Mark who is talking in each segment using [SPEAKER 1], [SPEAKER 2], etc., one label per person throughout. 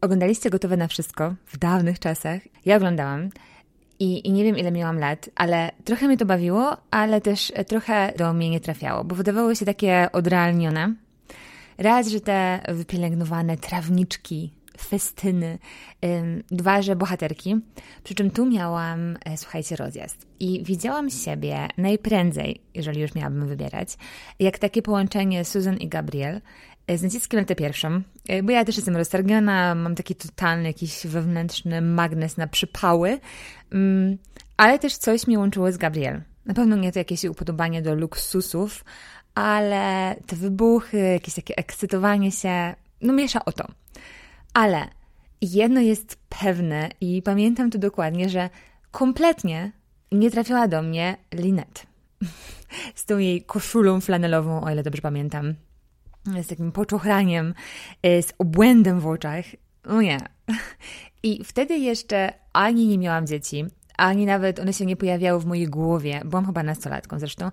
[SPEAKER 1] Oglądaliście Gotowe na Wszystko w dawnych czasach. Ja oglądałam i, i nie wiem ile miałam lat, ale trochę mnie to bawiło, ale też trochę do mnie nie trafiało, bo wydawało się takie odrealnione. Raz, że te wypielęgnowane trawniczki, festyny, dwa, że bohaterki. Przy czym tu miałam, e, słuchajcie, rozjazd. I widziałam siebie najprędzej, jeżeli już miałabym wybierać, jak takie połączenie Susan i Gabriel, E, z naciskiem na tę pierwszą, e, bo ja też jestem roztargana, mam taki totalny jakiś wewnętrzny magnes na przypały, mm, ale też coś mi łączyło z Gabriel. Na pewno nie to jakieś upodobanie do luksusów, ale te wybuchy, jakieś takie ekscytowanie się, no miesza o to. Ale jedno jest pewne i pamiętam to dokładnie, że kompletnie nie trafiła do mnie Linet. Z tą jej koszulą flanelową, o ile dobrze pamiętam z takim poczochraniem, y, z obłędem w oczach. No nie. I wtedy jeszcze ani nie miałam dzieci, ani nawet one się nie pojawiały w mojej głowie. Byłam chyba nastolatką zresztą.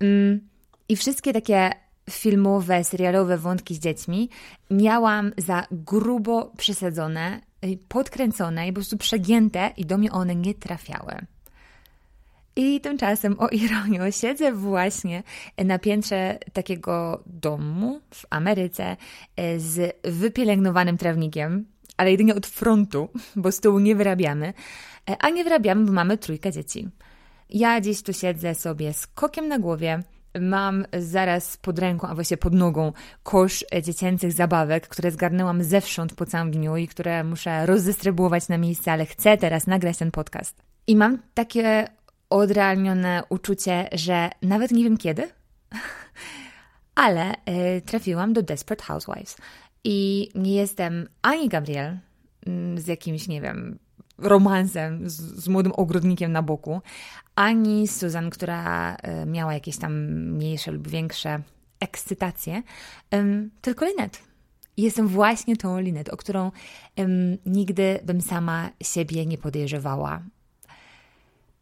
[SPEAKER 1] Mm, I wszystkie takie filmowe, serialowe wątki z dziećmi miałam za grubo przesadzone, y, podkręcone i po prostu przegięte i do mnie one nie trafiały. I tymczasem, o ironio, siedzę właśnie na piętrze takiego domu w Ameryce e, z wypielęgnowanym trawnikiem, ale jedynie od frontu, bo z tyłu nie wyrabiamy, e, a nie wyrabiamy, bo mamy trójkę dzieci. Ja dziś tu siedzę sobie z kokiem na głowie, mam zaraz pod ręką, a właściwie pod nogą kosz dziecięcych zabawek, które zgarnęłam zewsząd po całym dniu i które muszę rozdystrybuować na miejsce, ale chcę teraz nagrać ten podcast. I mam takie odrealnione uczucie, że nawet nie wiem kiedy, ale y, trafiłam do Desperate Housewives. I nie jestem ani Gabriel mm, z jakimś, nie wiem, romansem z, z, młodym ogrodnikiem na boku, ani Susan, która y, miała jakieś tam mniejsze lub większe ekscytacje, tylko Linet. Jestem właśnie tą Linet, o którą nigdy bym sama siebie nie podejrzewała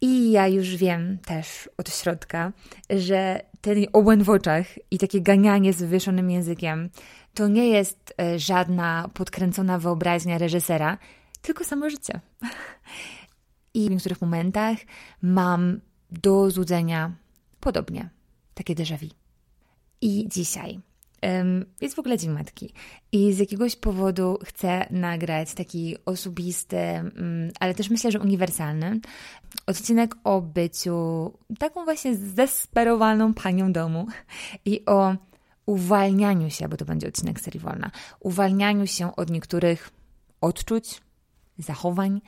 [SPEAKER 1] i ja już wiem też od środka, że ten obłęd w oczach i takie ganianie z wywieszonym językiem to nie jest e, żadna podkręcona wyobraźnia reżysera, tylko samo życie. I w niektórych momentach mam do złudzenia podobnie, takie déjà vu. I dzisiaj jest w ogóle Dzień Matki i z jakiegoś powodu chcę nagrać taki osobisty, mm, ale też myślę, że uniwersalny odcinek o byciu taką właśnie zdesperowaną panią domu i o uwalnianiu się, bo to będzie odcinek serii wolna, uwalnianiu się od niektórych odczuć, zachowań,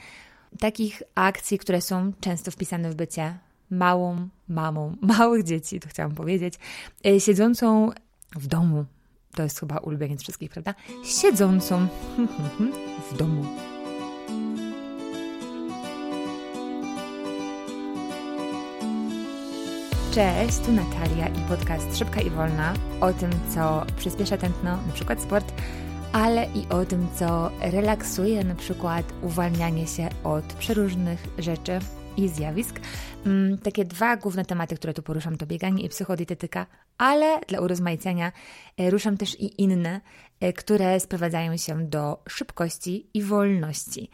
[SPEAKER 1] takich akcji, które są często wpisane w bycie małą mamą małych dzieci, to chciałam powiedzieć, e, siedzącą w domu. To jest chyba ulubieniec wszystkich, prawda? Siedzącą w domu. Cześć, tu Natalia i podcast Szybka i Wolna o tym, co przyspiesza tętno, na przykład sport, ale i o tym, co relaksuje, na przykład uwalnianie się od przeróżnych rzeczy i zjawisk. Mm, takie dwa główne tematy, które tu poruszam, to bieganie i psychodietetyka, ale dla urozmaicenia e, ruszam też i inne, e, które sprowadzają się do szybkości i wolności.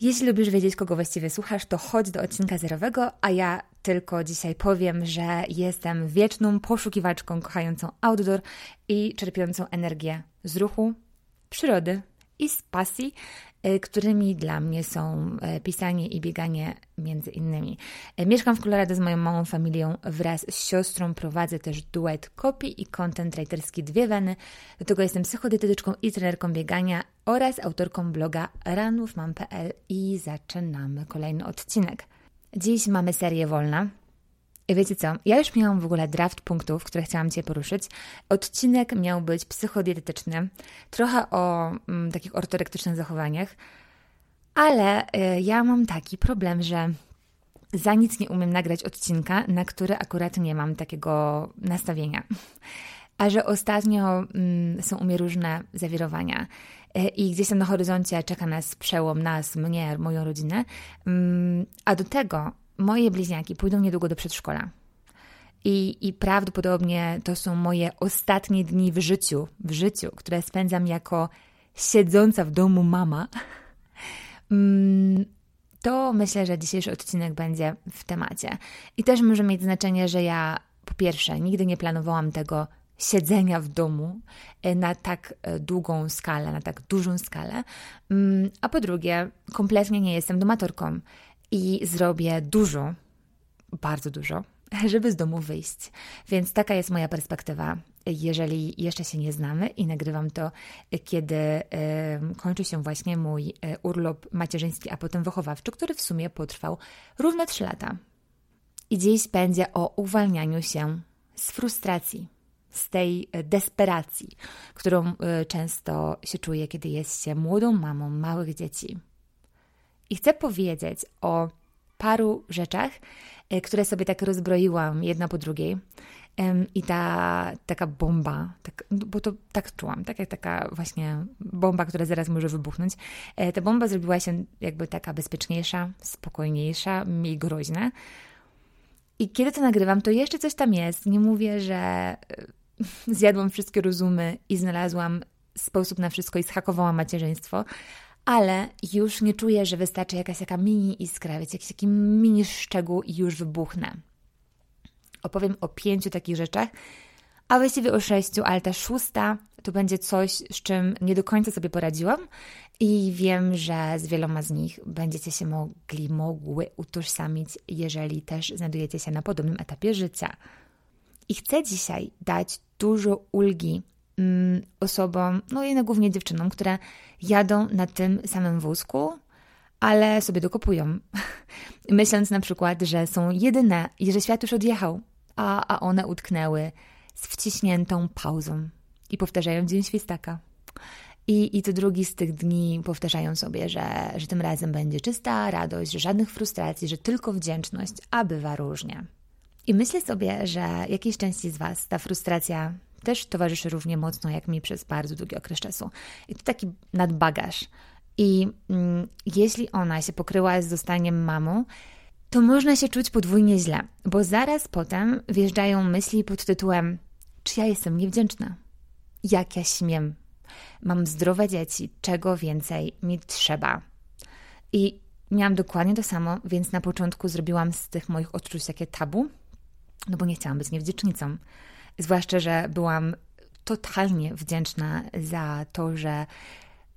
[SPEAKER 1] Jeśli lubisz wiedzieć, kogo właściwie słuchasz, to chodź do odcinka zerowego, a ja tylko dzisiaj powiem, że jestem wieczną poszukiwaczką kochającą outdoor i czerpiącą energię z ruchu, przyrody i z pasji, e, którymi dla mnie są e, pisanie i bieganie między innymi. E, mieszkam w Colorado z moją małą familią wraz z siostrą, prowadzę też duet kopii i content writerski Dwie Weny. Do tego jestem psychodietetyczką i trenerką biegania oraz autorką bloga ranówmam.pl i zaczynamy kolejny odcinek. Dziś mamy serię wolna, wiecie co? Ja już miałam w ogóle draft punktów, które chciałam Cię poruszyć. Odcinek miał być psychodietetyczny, trochę o mm, takich ortorektycznych zachowaniach, ale y, ja mam taki problem, że za nic nie umiem nagrać odcinka, na który akurat nie mam takiego nastawienia. A że ostatnio mm, są u mnie różne zawirowania y, i gdzieś tam na horyzoncie czeka nas przełom, nas, mnie, moją rodzinę, mm, a do tego moje bliźniaki pójdą niedługo do przedszkola. I, I prawdopodobnie to są moje ostatnie dni w życiu, w życiu, które spędzam jako siedząca w domu mama, mm, to myślę, że dzisiejszy odcinek będzie w temacie. I też może mieć znaczenie, że ja po pierwsze nigdy nie planowałam tego siedzenia w domu e, na tak e, długą skalę, na tak dużą skalę, mm, a po drugie, kompletnie nie jestem domatorką i zrobię dużo, bardzo dużo, żeby z domu wyjść. Więc taka jest moja perspektywa, jeżeli jeszcze się nie znamy i nagrywam to, kiedy kończy się właśnie mój y, urlop macierzyński, a potem wychowawczy, który w sumie potrwał równe 3 lata. I dziś będzie o uwalnianiu się z frustracji, z tej desperacji, którą y, często się czuje, kiedy jest się młodą mamą małych dzieci. I chcę powiedzieć o paru rzeczach, e, które sobie tak rozbroiłam jedna po drugiej. I ta taka bomba, tak, bo to tak czułam, tak jak taka właśnie bomba, która zaraz może wybuchnąć. E, ta bomba zrobiła się jakby taka bezpieczniejsza, spokojniejsza, mniej groźna. I kiedy to nagrywam, to jeszcze coś tam jest. Nie mówię, że e, zjadłam wszystkie rozumy i znalazłam sposób na wszystko i schakowałam macierzyństwo, ale już nie czuję, że wystarczy jakaś taka mini iskra, jakiś taki mini szczegół i już wybuchnę. Opowiem o pięciu takich rzeczach, a właściwie o sześciu, ale ta szósta to będzie coś, z czym nie do końca sobie poradziłam i wiem, że z wieloma z nich będziecie się mogli, mogły utożsamić, jeżeli też znajdujecie się na podobnym etapie życia. I chcę dzisiaj dać dużo ulgi osobom, no jednak głównie dziewczynom, które jadą na tym samym wózku, ale sobie dokopują. Myśląc na przykład, że są jedyne i że świat już odjechał, a, a one utknęły z wciśniętą pauzą i powtarzają dzień świstaka. I, I to drugi z tych dni powtarzają sobie, że, że tym razem będzie czysta radość, że żadnych frustracji, że tylko wdzięczność, a bywa różnie. I myślę sobie, że jakiejś części z Was ta frustracja też towarzyszy równie mocno jak mi przez bardzo długi okres czasu. I to taki nadbagaż. I mm, jeśli ona się pokryła z zostaniem mamą, to można się czuć podwójnie źle, bo zaraz potem wjeżdżają myśli pod tytułem: Czy ja jestem niewdzięczna? Jak ja śmiem? Mam zdrowe dzieci, czego więcej mi trzeba? I miałam dokładnie to samo, więc na początku zrobiłam z tych moich odczuć takie tabu, no bo nie chciałam być niewdzięcznicą. Zwłaszcza, że byłam totalnie wdzięczna za to, że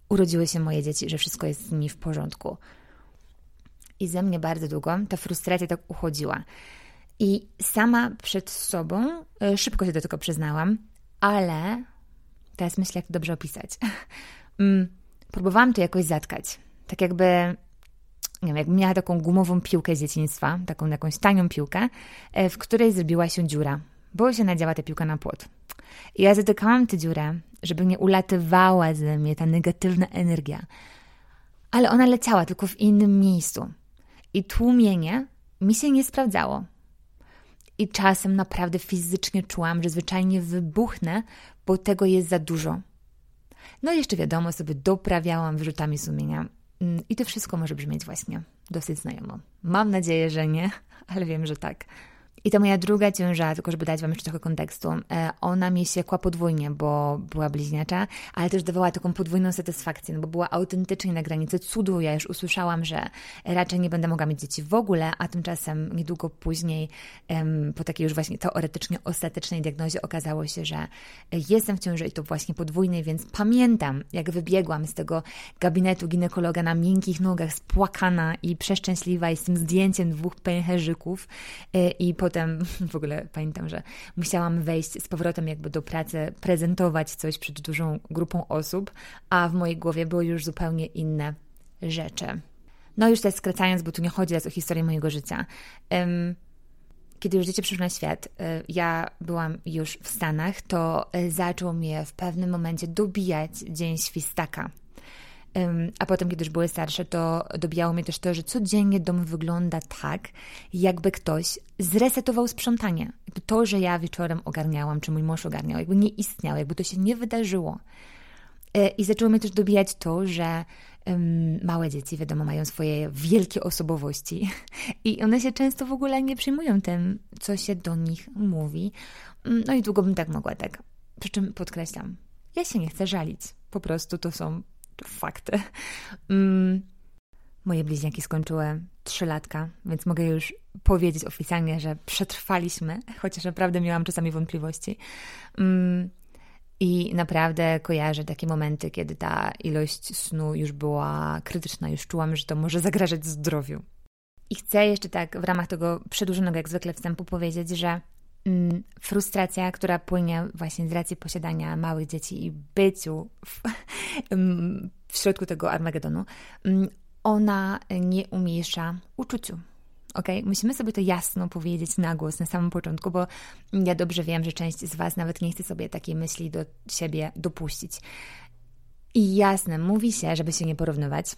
[SPEAKER 1] urodziły się moje dzieci, że wszystko jest z nimi w porządku. I ze mnie bardzo długo ta frustracja tak uchodziła. I sama przed sobą e, szybko się do tego przyznałam, ale teraz myślę, jak to dobrze opisać. Mm, próbowałam to jakoś zatkać. Tak jakby, nie wiem, jakbym miała taką gumową piłkę z dzieciństwa, taką jakąś tanią piłkę, e, w której zrobiła się dziura bo się nadziała ta piłka na płot. I ja zatykałam tę dziurę, żeby nie ulatywała ze mnie ta negatywna energia. Ale ona leciała tylko w innym miejscu. I tłumienie mi się nie sprawdzało. I czasem naprawdę fizycznie czułam, że zwyczajnie wybuchnę, bo tego jest za dużo. No i jeszcze wiadomo, sobie doprawiałam wyrzutami sumienia. Mm, I to wszystko może brzmieć właśnie dosyć znajomo. Mam nadzieję, że nie, ale wiem, że tak. I ta moja druga ciąża, tylko żeby dać Wam jeszcze trochę kontekstu, e, ona mi siekła podwójnie, bo była bliźniacza, ale też dawała taką podwójną satysfakcję, no bo była autentycznie na granicy cudu. Ja już usłyszałam, że raczej nie będę mogła mieć dzieci w ogóle, a tymczasem niedługo później, po takiej już właśnie teoretycznie ostatecznej diagnozie, okazało się, że jestem w ciąży i to właśnie podwójnej, więc pamiętam, jak wybiegłam z tego gabinetu ginekologa na miękkich nogach, spłakana i przeszczęśliwa i z tym zdjęciem dwóch pęcherzyków e, i potem potem w ogóle pamiętam, że musiałam wejść z powrotem jakby do pracy, prezentować coś przed dużą grupą osób, a w mojej głowie były już zupełnie inne rzeczy. No już teraz skracając, bo tu nie chodzi teraz o historię mojego życia. Kiedy już dziecię przyszło na świat, y, ja byłam już w Stanach, to y, zaczął mnie w pewnym momencie dobijać dzień świstaka. A potem, kiedy już były starsze, to dobijało mnie też to, że codziennie dom wygląda tak, jakby ktoś zresetował sprzątanie. Jakby to, że ja wieczorem ogarniałam, czy mój mąż ogarniał, jakby nie istniało, jakby to się nie wydarzyło. E, I zaczęło mnie też dobijać to, że małe dzieci, wiadomo, mają swoje wielkie osobowości i one się często w ogóle nie przyjmują tym, co się do nich mówi. Mm, no i długo bym tak mogła, tak. Przy czym podkreślam, Ja się nie chcę żalić. Po prostu to są fakty. Mm. Moje bliźniaki skończyły trzylatka, więc mogę już powiedzieć oficjalnie, że przetrwaliśmy, chociaż naprawdę miałam czasami wątpliwości. Mm. I naprawdę kojarzę takie momenty, kiedy ta ilość snu już była krytyczna, już czułam, że to może zagrażać zdrowiu. I chcę jeszcze tak w ramach tego przedłużonego, jak zwykle, wstępu powiedzieć, że frustracja, która płynie właśnie z racji posiadania małych dzieci i byciu w, w środku tego Armagedonu, mm, ona nie umniejsza uczuciu. Ok, musimy sobie to jasno powiedzieć na głos na samym początku, bo ja dobrze wiem, że część z Was nawet nie chce sobie takiej myśli do siebie dopuścić. I jasne, mówi się, żeby się nie porównywać,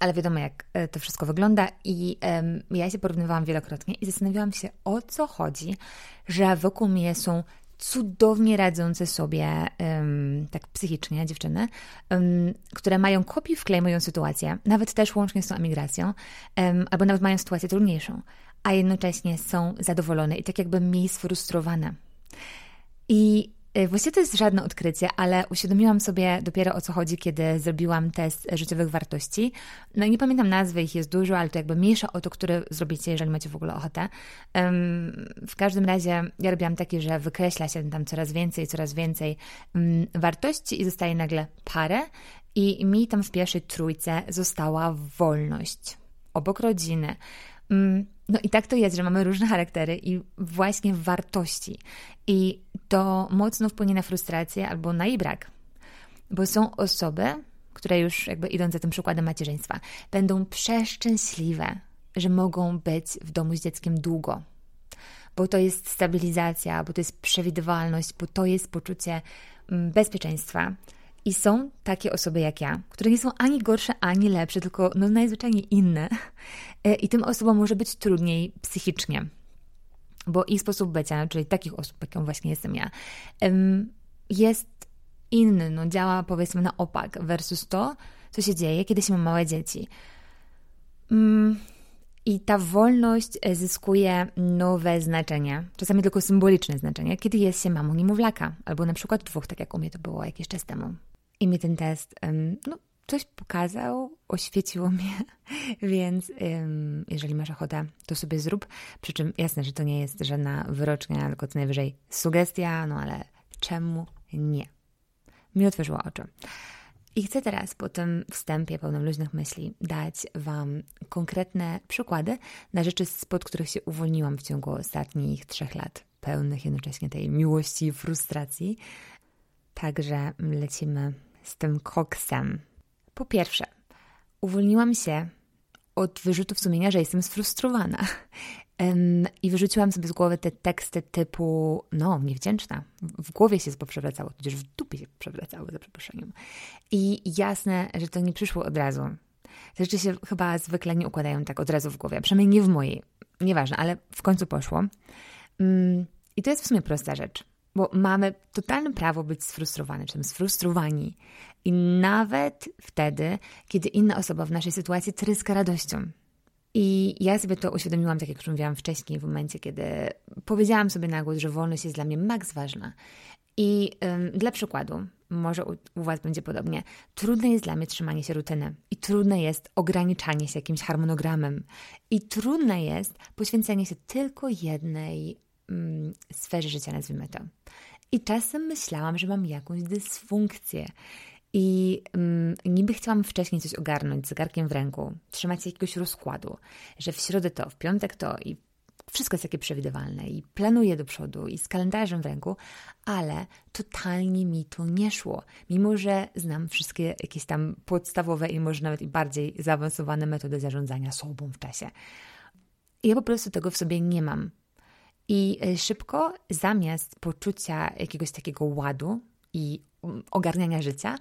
[SPEAKER 1] ale wiadomo, jak e, to wszystko wygląda, i um, ja się porównywałam wielokrotnie i zastanawiałam się, o co chodzi, że wokół mnie są cudownie radzące sobie um, tak psychicznie dziewczyny, um, które mają kopiuj wklej moją sytuację, nawet też łącznie z tą emigracją, um, albo nawet mają sytuację trudniejszą, a jednocześnie są zadowolone i tak jakby mniej sfrustrowane. I właściwie to jest żadne odkrycie, ale uświadomiłam sobie dopiero o co chodzi, kiedy zrobiłam test życiowych wartości. No i nie pamiętam nazwy, ich jest dużo, ale to jakby mniejsza o to, które zrobicie, jeżeli macie w ogóle ochotę. W każdym razie ja robiłam taki, że wykreśla się tam coraz więcej, coraz więcej wartości i zostaje nagle parę i mi tam w pierwszej trójce została wolność obok rodziny. No i tak to jest, że mamy różne charaktery i właśnie wartości. I to mocno wpłynie na frustrację albo na jej brak. Bo są osoby, które już jakby idąc za tym przykładem macierzyństwa, będą przeszczęśliwe, że mogą być w domu z dzieckiem długo. Bo to jest stabilizacja, bo to jest przewidywalność, bo to jest poczucie mm, bezpieczeństwa. I są takie osoby jak ja, które nie są ani gorsze, ani lepsze, tylko no najzwyczajniej inne. E, I tym osobom może być trudniej psychicznie. Bo ich sposób bycia, czyli takich osób, jaką właśnie jestem ja, jest inny, no działa powiedzmy na opak versus to, co się dzieje, kiedy się ma małe dzieci. Mm, I ta wolność e, zyskuje nowe znaczenie, czasami tylko symboliczne znaczenie, kiedy jest się mamą niemowlaka, albo na przykład dwóch, tak jak u mnie to było jakiś czas temu. I mi ten test no, coś pokazał, oświeciło mnie, więc jeżeli masz ochotę, to sobie zrób. Przy czym jasne, że to nie jest żadna wyrocznia, tylko co najwyżej sugestia, no ale czemu nie? Mi otworzyło oczy. I chcę teraz po tym wstępie pełnym luźnych myśli dać Wam konkretne przykłady na rzeczy, spod których się uwolniłam w ciągu ostatnich trzech lat, pełnych jednocześnie tej miłości i frustracji. Także lecimy z tym koksem. Po pierwsze, uwolniłam się od wyrzutów sumienia, że jestem sfrustrowana. I wyrzuciłam sobie z głowy te teksty typu, no, niewdzięczna. W głowie się poprzewracało, tudzież w dupie się przewracało, za przeproszeniem. I jasne, że to nie przyszło od razu. Te rzeczy się chyba zwykle nie układają tak od razu w głowie, przynajmniej nie w mojej. Nieważne, ale w końcu poszło. I to jest w sumie prosta rzecz bo mamy totalne prawo być sfrustrowani, czy sfrustrowani. I nawet wtedy, kiedy inna osoba w naszej sytuacji tryska radością. I ja sobie to uświadomiłam, tak jak już mówiłam wcześniej, w momencie, kiedy powiedziałam sobie na głos, że wolność jest dla mnie maks ważna. I ym, dla przykładu, może u, u Was będzie podobnie, trudne jest dla mnie trzymanie się rutyny i trudne jest ograniczanie się jakimś harmonogramem i trudne jest poświęcenie się tylko jednej mm, sferze życia, nazwijmy to. I czasem myślałam, że mam jakąś dysfunkcję. I mm, niby chciałam wcześniej coś ogarnąć z zegarkiem w ręku, trzymać jakiegoś rozkładu, że w środę to, w piątek to i wszystko jest takie przewidywalne i planuję do przodu i z kalendarzem w ręku, ale totalnie mi to nie szło. Mimo, że znam wszystkie jakieś tam podstawowe i może nawet i bardziej zaawansowane metody zarządzania sobą w czasie. Ja po prostu tego w sobie nie mam. I e, szybko, zamiast poczucia jakiegoś takiego ładu i mm, ogarniania życia,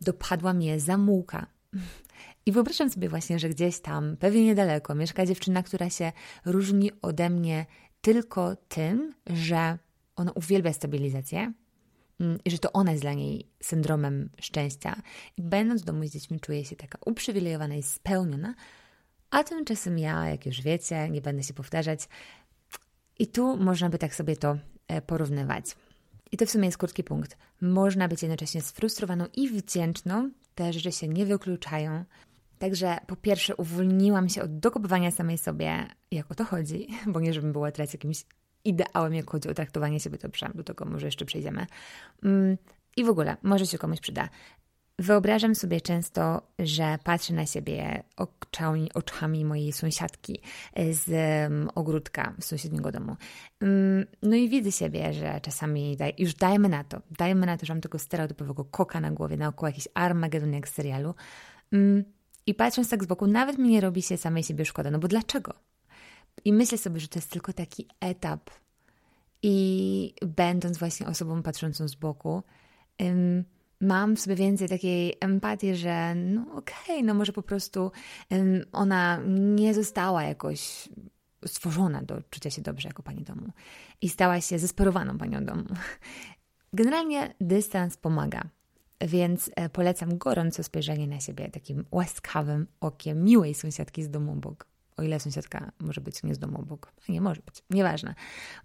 [SPEAKER 1] dopadła mnie zamułka. I wyobrażam sobie właśnie, że gdzieś tam, pewnie niedaleko, mieszka dziewczyna, która się różni ode mnie tylko tym, że ona uwielbia stabilizację mm, i że to ona jest dla niej syndromem szczęścia. I będąc w domu z dziećmi, czuje się taka uprzywilejowana i spełniona, a tymczasem ja, jak już wiecie, nie będę się powtarzać, i tu można by tak sobie to e, porównywać. I to w sumie jest krótki punkt. Można być jednocześnie sfrustrowaną i wdzięczną, te rzeczy się nie wykluczają. Także po pierwsze uwolniłam się od dokopywania samej sobie, jak o to chodzi, bo nie żebym była teraz jakimś ideałem, jak chodzi o traktowanie siebie dobrze, do tego może jeszcze przejdziemy. Mm, I w ogóle, może się komuś przyda. Wyobrażam sobie często, że patrzę na siebie oczami, mojej sąsiadki z um, ogródka z sąsiedniego domu. Um, no i widzę siebie, że czasami daj, już dajmy na to, dajmy na to, że mam tego stereotypowego koka na głowie, naokoło jakiś Armagedon jak z serialu. Um, I patrząc tak z boku, nawet mi nie robi się samej siebie szkoda, no bo dlaczego? I myślę sobie, że to jest tylko taki etap. I będąc właśnie osobą patrzącą z boku, um, mam w sobie więcej takiej empatii, że no okej, okay, no może po prostu ona nie została jakoś stworzona do czucia się dobrze jako pani domu i stała się zesperowaną panią domu. Generalnie dystans pomaga, więc e, polecam gorąco spojrzenie na siebie takim łaskawym okiem miłej sąsiadki z domu obok o ile sąsiadka może być nie z domu obok. Nie może być, nieważne.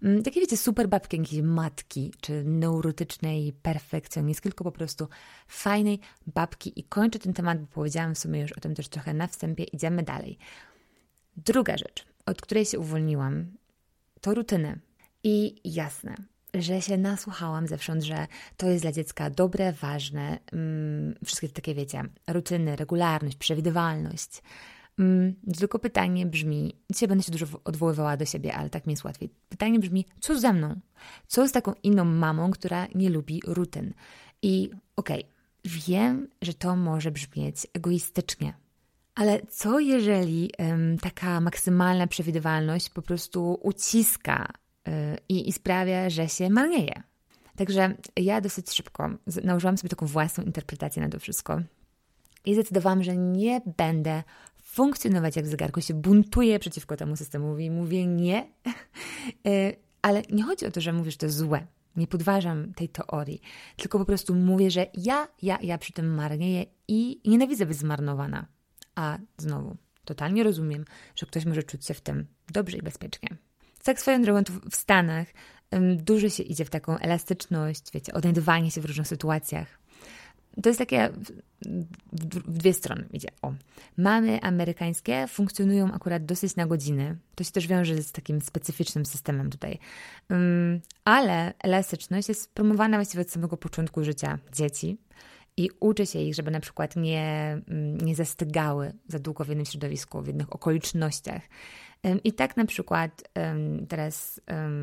[SPEAKER 1] Mm, takie wiecie, super babki, jakieś matki, czy neurotycznej perfekcjonistki, tylko po prostu fajnej babki. I kończę ten temat, bo powiedziałam w sumie już o tym też trochę na wstępie. Idziemy dalej. Druga rzecz, od której się uwolniłam, to rutyny. I jasne, że się nasłuchałam zewsząd, że to jest dla dziecka dobre, ważne. Mm, wszystkie takie, wiecie, rutyny, regularność, przewidywalność. Mm, tylko pytanie brzmi, dzisiaj będę się dużo odwoływała do siebie, ale tak mi jest łatwiej. Pytanie brzmi, co ze mną? Co z taką inną mamą, która nie lubi rutyn? I okej, okay, wiem, że to może brzmieć egoistycznie, ale co jeżeli taka maksymalna przewidywalność po prostu uciska yy, i, sprawia, że się marnieje? Także ja dosyć szybko nałożyłam sobie taką własną interpretację na to wszystko i zdecydowałam, że nie będę funkcjonować jak w zegarku, się buntuję przeciwko temu systemowi mówię nie. E, ale nie chodzi o to, że mówię, że to złe. Nie podważam tej teorii, tylko po prostu mówię, że ja, ja, ja przy tym marnieję i nienawidzę być zmarnowana. A znowu, totalnie rozumiem, że ktoś może czuć się w tym dobrze i bezpiecznie. Tak swoją drogą w Stanach dużo się idzie w taką elastyczność, wiecie, odnajdywanie się w różnych sytuacjach to jest takie w dwie strony idzie. O. Mamy amerykańskie funkcjonują akurat dosyć na godziny. To się też wiąże z takim specyficznym systemem tutaj. Um, ale elastyczność jest promowana właściwie od samego początku życia dzieci i uczy się ich, żeby na przykład nie, nie zastygały za długo w jednym środowisku, w jednych okolicznościach. I tak na przykład teraz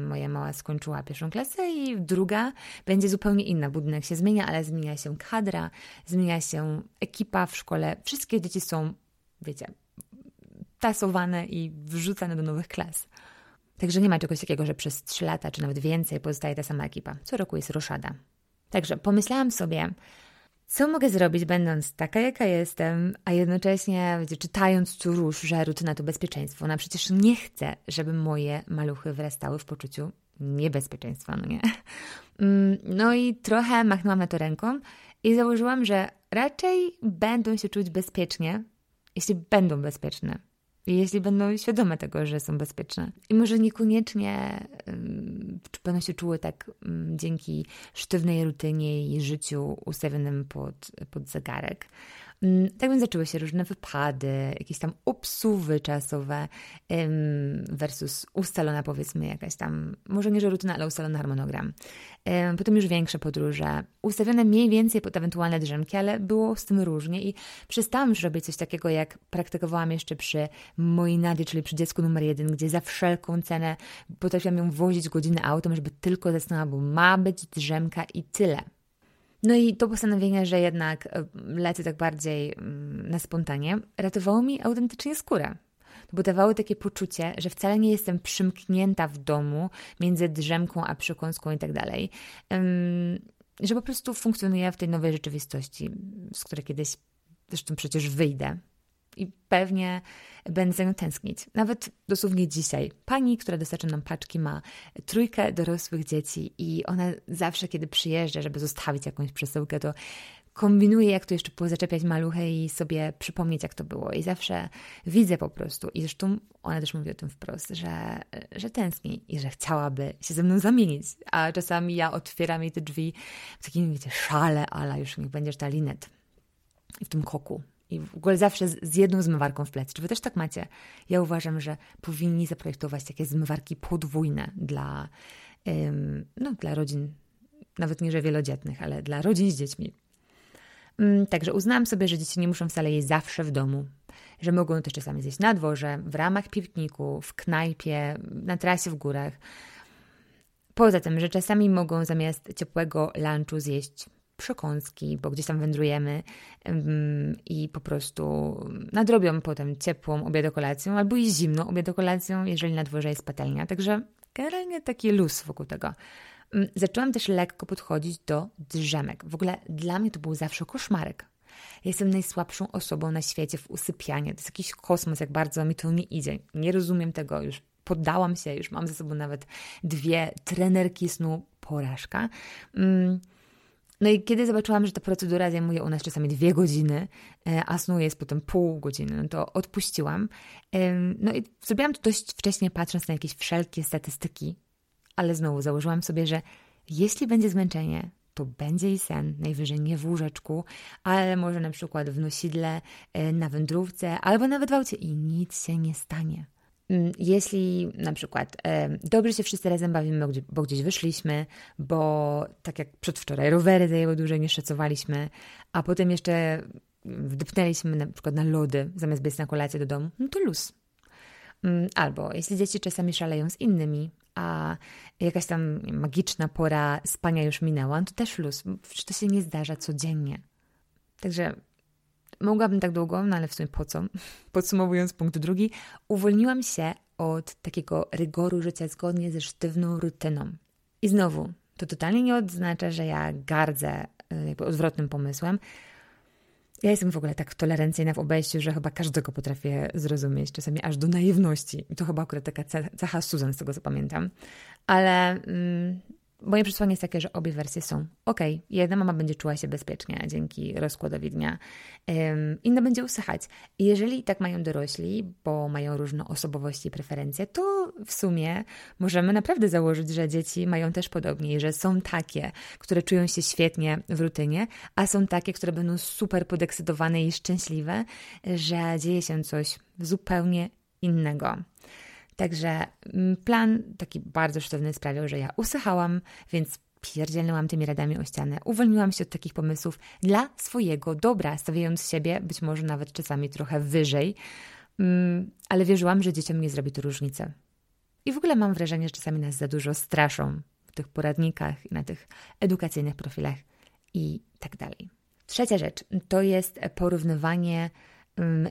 [SPEAKER 1] moja mała skończyła pierwszą klasę i druga będzie zupełnie inna. Budynek się zmienia, ale zmienia się kadra, zmienia się ekipa w szkole. Wszystkie dzieci są, wiecie, tasowane i wrzucane do nowych klas. Także nie ma czegoś takiego, że przez trzy lata czy nawet więcej pozostaje ta sama ekipa. Co roku jest roszada. Także pomyślałam sobie, co mogę zrobić, będąc taka, jaka jestem, a jednocześnie wiecie, czytając tu róż, że rutyna to bezpieczeństwo. Ona przecież nie chce, żeby moje maluchy wyrastały w poczuciu niebezpieczeństwa, no nie? Mm, no i trochę machnęłam na to ręką i założyłam, że raczej będą się czuć bezpiecznie, jeśli będą bezpieczne jeśli będą świadome tego, że są bezpieczne. I może niekoniecznie będą się czuły tak dzięki sztywnej rutynie i życiu ustawionym pod, pod zegarek. Mm, tak więc zaczęły się różne wypady, jakieś tam obsuwy czasowe versus ustalona powiedzmy jakaś tam, może nie że rutyna, ale ustalony harmonogram. Potem już większe podróże, ustawione mniej więcej pod ewentualne drzemki, ale było z tym różnie i przestałam już robić coś takiego, jak praktykowałam jeszcze przy mojej Nadzie, czyli przy dziecku numer jeden, gdzie za wszelką cenę potrafiłam ją wozić godzinę autem, żeby tylko zasnęła, bo ma być drzemka i tyle. No i to postanowienie, że jednak e, lecę tak bardziej mm, na spontanie, ratowało mi autentycznie skórę. Bo dawało takie poczucie, że wcale nie jestem przymknięta w domu między drzemką a przekąską i tak dalej. Że po prostu funkcjonuję w tej nowej rzeczywistości, z której kiedyś zresztą przecież wyjdę i pewnie będę za nią tęsknić. Nawet dosłownie dzisiaj. Pani, która dostarcza nam paczki, ma trójkę dorosłych dzieci i ona zawsze, kiedy przyjeżdża, żeby zostawić jakąś przesyłkę, to kombinuję, jak to jeszcze pozaczepiać maluchę i sobie przypomnieć, jak to było. I zawsze widzę po prostu. I zresztą ona też mówi o tym wprost, że, że tęskni i że chciałaby się ze mną zamienić. A czasami ja otwieram jej te drzwi w takim, wiecie, szale, ale już niech będziesz ta linet. I w tym koku. I w ogóle zawsze z, z jedną zmywarką w plecy. Czy wy też tak macie? Ja uważam, że powinni zaprojektować takie zmywarki podwójne dla, ym, no, dla rodzin, nawet nie że wielodzietnych, ale dla rodzin z dziećmi. Ym, także uznałam sobie, że dzieci nie muszą wcale jeść zawsze w domu, że mogą też czasami zjeść na dworze, w ramach pikniku, w knajpie, na trasie w górach. Poza tym, że czasami mogą zamiast ciepłego lunchu zjeść przekąski, bo gdzieś tam wędrujemy i po prostu nadrobią potem ciepłą obiadokolacją albo i zimną obiadokolacją, jeżeli na dworze jest patelnia. Także generalnie taki luz wokół tego. Zaczęłam też lekko podchodzić do drzemek. W ogóle dla mnie to był zawsze koszmarek. Jestem najsłabszą osobą na świecie w usypianiu. To jest jakiś kosmos, jak bardzo mi to nie idzie. Nie rozumiem tego już. Poddałam się, już mam ze sobą nawet dwie trenerki snu porażka. No i kiedy zobaczyłam, że ta procedura zajmuje u nas czasami dwie godziny, e, a snu jest potem pół godziny, no to odpuściłam. No i zrobiłam to dość wcześnie, patrząc na jakieś wszelkie statystyki, ale znowu założyłam sobie, że jeśli będzie zmęczenie, to będzie i sen, najwyżej nie w łóżeczku, ale może na przykład w nosidle, e, na wędrówce albo nawet w aucie i nic się nie stanie. Mm, jeśli na przykład dobrze się wszyscy razem bawimy, bo gdzieś wyszliśmy, bo tak jak przedwczoraj rowery zajęły dłużej niż szacowaliśmy, a potem jeszcze wdepnęliśmy na przykład na lody zamiast być na kolację do domu, no to luz. Mm, albo jeśli dzieci czasami szaleją z innymi, a jakaś tam magiczna pora spania już minęła, no to też luz. Przecież to się nie zdarza codziennie. Także mogłabym tak długo, no ale w sumie po co? Podsumowując punkt drugi, uwolniłam się od takiego rygoru życia zgodnie ze sztywną rutyną. I znowu, to totalnie nie oznacza, że ja gardzę y, jakby odwrotnym pomysłem. Ja jestem w ogóle tak tolerancyjna w obejściu, że chyba każdego potrafię zrozumieć, czasami aż do naiwności. I to chyba akurat taka cecha Susan, z tego co pamiętam. Ale mm, Moje przesłanie jest takie, że obie wersje są ok. Jedna mama będzie czuła się bezpiecznie dzięki rozkładowi dnia, inna będzie usychać. Jeżeli tak mają dorośli, bo mają różne osobowości i preferencje, to w sumie możemy naprawdę założyć, że dzieci mają też podobnie i że są takie, które czują się świetnie w rutynie, a są takie, które będą super podekscytowane i szczęśliwe, że dzieje się coś zupełnie innego. Także mm, plan taki bardzo sztywny sprawiał, że ja usychałam, więc pierdzielnęłam tymi radami o ścianę. Uwolniłam się od takich pomysłów dla swojego dobra, stawiając siebie być może nawet czasami trochę wyżej, mm, ale wierzyłam, że dzieciom nie zrobi to różnicę. I w ogóle mam wrażenie, że czasami nas za dużo straszą w tych poradnikach, na tych edukacyjnych profilach i tak dalej. Trzecia rzecz to jest porównywanie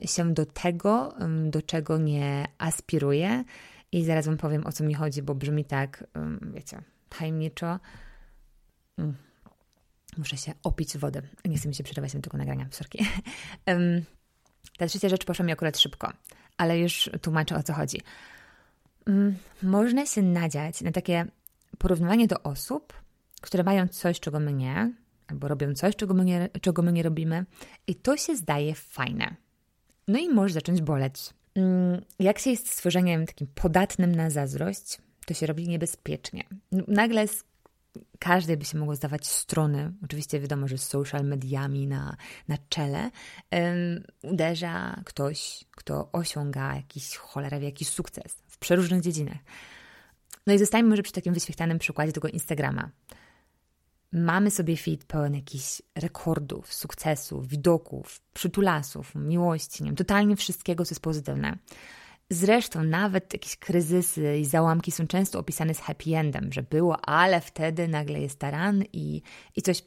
[SPEAKER 1] się do tego, do czego nie aspiruję. I zaraz Wam powiem, o co mi chodzi, bo brzmi tak, wiecie, tajemniczo. Mm. Muszę się opić wodę. Nie chcę mi się przerywać tego nagrania, sorki. Ta trzecia rzecz poszła mi akurat szybko, ale już tłumaczę, o co chodzi. Można się nadziać na takie porównywanie do osób, które mają coś, czego my nie, albo robią coś, czego my nie, czego my nie robimy, i to się zdaje fajne. No i może zacząć boleć. Mm, jak się jest stworzeniem takim podatnym na zazdrość, to się robi niebezpiecznie. Nagle z każdej by się mogło zdawać strony, oczywiście wiadomo, że z social mediami na, na czele, um, uderza ktoś, kto osiąga jakiś cholera jakiś sukces w przeróżnych dziedzinach. No i zostańmy może przy takim wyświechtanym przykładzie tego Instagrama mamy sobie feed pełen jakichś rekordów, sukcesów, widoków, przytulasów, miłości, nie wiem, totalnie wszystkiego, co jest pozytywne. Zresztą nawet jakieś kryzysy i załamki są często opisane z happy endem, że było, ale wtedy nagle jest taran i, i coś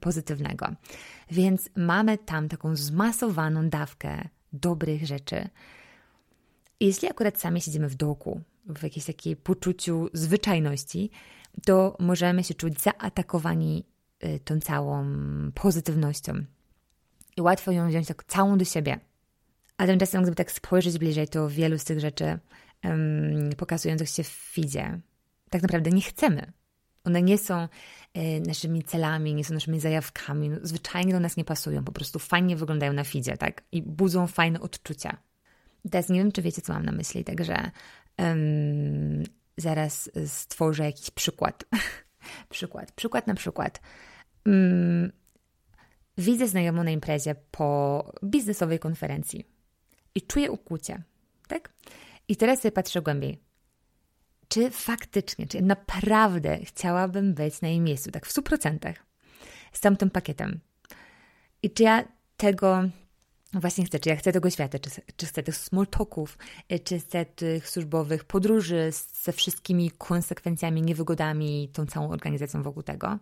[SPEAKER 1] pozytywnego. Więc mamy tam taką zmasowaną dawkę dobrych rzeczy. Jeśli akurat sami siedzimy w dołku, w jakimś takiej poczuciu zwyczajności, to możemy się czuć zaatakowani y, tą całą pozytywnością. I łatwo ją wziąć tak całą do siebie. A tymczasem, gdyby tak spojrzeć bliżej, to wielu z tych rzeczy um, pokazujących się w feedzie tak naprawdę nie chcemy. One nie są e, naszymi celami, nie są naszymi zajawkami, no, zwyczajnie do nas nie pasują, po prostu fajnie wyglądają na feedzie, tak? I budzą fajne odczucia. Teraz nie wiem, czy wiecie, co mam na myśli, także um, zaraz stworzę jakiś przykład. przykład, przykład na przykład. Um, widzę znajomą na imprezie po biznesowej konferencji i czuję ukłucie, tak? I teraz sobie patrzę głębiej. Czy faktycznie, czy naprawdę chciałabym być na jej miejscu, tak w 100%, z tamtym pakietem? I czy ja tego właśnie chcę, czy ja chcę tego świata, czy, czy chcę tych small talków, y, czy chcę tych służbowych podróży ze wszystkimi konsekwencjami, niewygodami, tą całą organizacją wokół tego?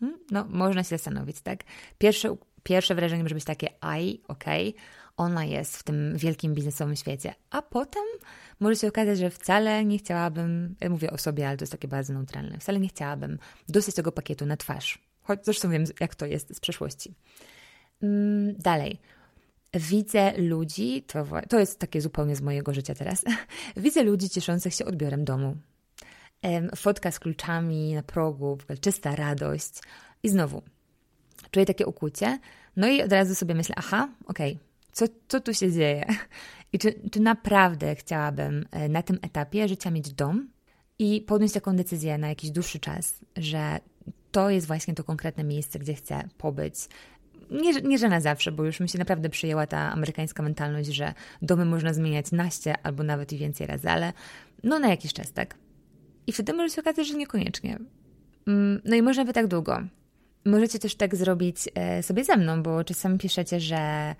[SPEAKER 1] Hmm? No, można się zastanowić, tak? Pierwsze, pierwsze wrażenie może być takie, aj, okej, okay, ona jest w tym wielkim biznesowym świecie, a potem może się okazać, że wcale nie chciałabym, ja mówię o sobie, ale to jest takie bardzo neutralne, wcale nie chciałabym dostać tego pakietu na twarz. Choć zresztą wiem, jak to jest z przeszłości. Mm, dalej. Widzę ludzi, to, to jest takie zupełnie z mojego życia teraz. Widzę ludzi cieszących się odbiorem domu. Fotka z kluczami na progu, czysta radość. I znowu, czuję takie ukłucie, no i od razu sobie myślę, aha, okej, okay, co, co tu się dzieje? I czy, czy naprawdę chciałabym e, na tym etapie życia mieć dom i podjąć taką decyzję na jakiś dłuższy czas, że to jest właśnie to konkretne miejsce, gdzie chcę pobyć. Nie, nie, że na zawsze, bo już mi się naprawdę przyjęła ta amerykańska mentalność, że domy można zmieniać naście albo nawet i więcej razy, ale no na jakiś czas, tak? I wtedy może się okazać, że niekoniecznie. Mm, no i można by tak długo. Możecie też tak zrobić e, sobie ze mną, bo czasami piszecie, że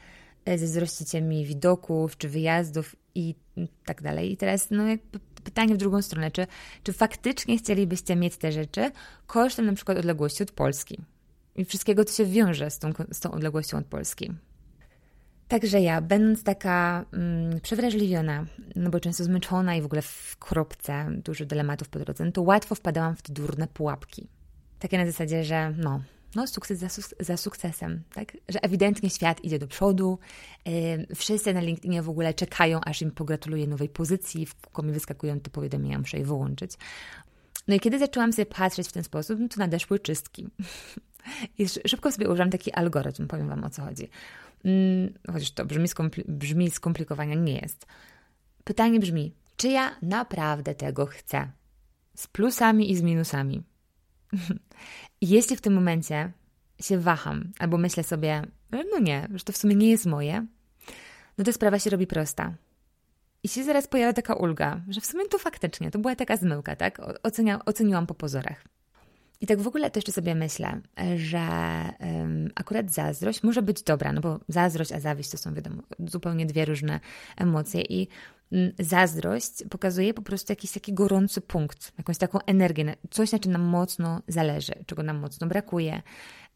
[SPEAKER 1] E, zazdrościcie mi widoków czy wyjazdów i tak dalej. I teraz no, pytanie w drugą stronę, czy, czy faktycznie chcielibyście mieć te rzeczy kosztem na przykład odległości od Polski i wszystkiego, co się wiąże z tą, z tą odległością od Polski. Także ja, będąc taka mm, przewrażliwiona, no bo często zmęczona i w ogóle w kropce dużo dylematów po drodze, no to łatwo wpadałam w te durne pułapki. Takie na zasadzie, że no, no, sukces za, za, sukcesem, tak? Że ewidentnie świat idzie do przodu, yy, wszyscy na LinkedInie w ogóle czekają, aż im pogratuluję nowej pozycji, w kółko mi wyskakują te powiadomienia, muszę je wyłączyć. No i kiedy zaczęłam sobie patrzeć w ten sposób, no to nadeszły czystki. I szybko sobie użyłam taki algorytm, powiem Wam o co chodzi. Hmm, chociaż to brzmi, skompli brzmi skomplikowania, nie jest. Pytanie brzmi, czy ja naprawdę tego chcę? Z plusami i z minusami. Jeśli w tym momencie się waham, albo myślę sobie, no nie, że to w sumie nie jest moje, no to sprawa się robi prosta. I się zaraz pojawia taka ulga, że w sumie to faktycznie, to była taka zmyłka, tak? Ocenia, oceniłam po pozorach. I tak w ogóle też sobie myślę, że um, akurat zazdrość może być dobra, no bo zazdrość a zawiść to są wiadomo zupełnie dwie różne emocje i um, zazdrość pokazuje po prostu jakiś taki gorący punkt, jakąś taką energię, coś na czym nam mocno zależy, czego nam mocno brakuje.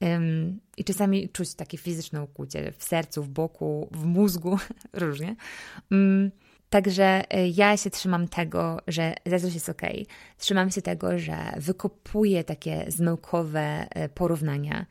[SPEAKER 1] Um, I czasami czuć takie fizyczne ukłucie w sercu, w boku, w mózgu, różnie. Także e, ja się trzymam tego, że zazdrość jest ok. Trzymam się tego, że wykopuję takie zmyłkowe e, porównania,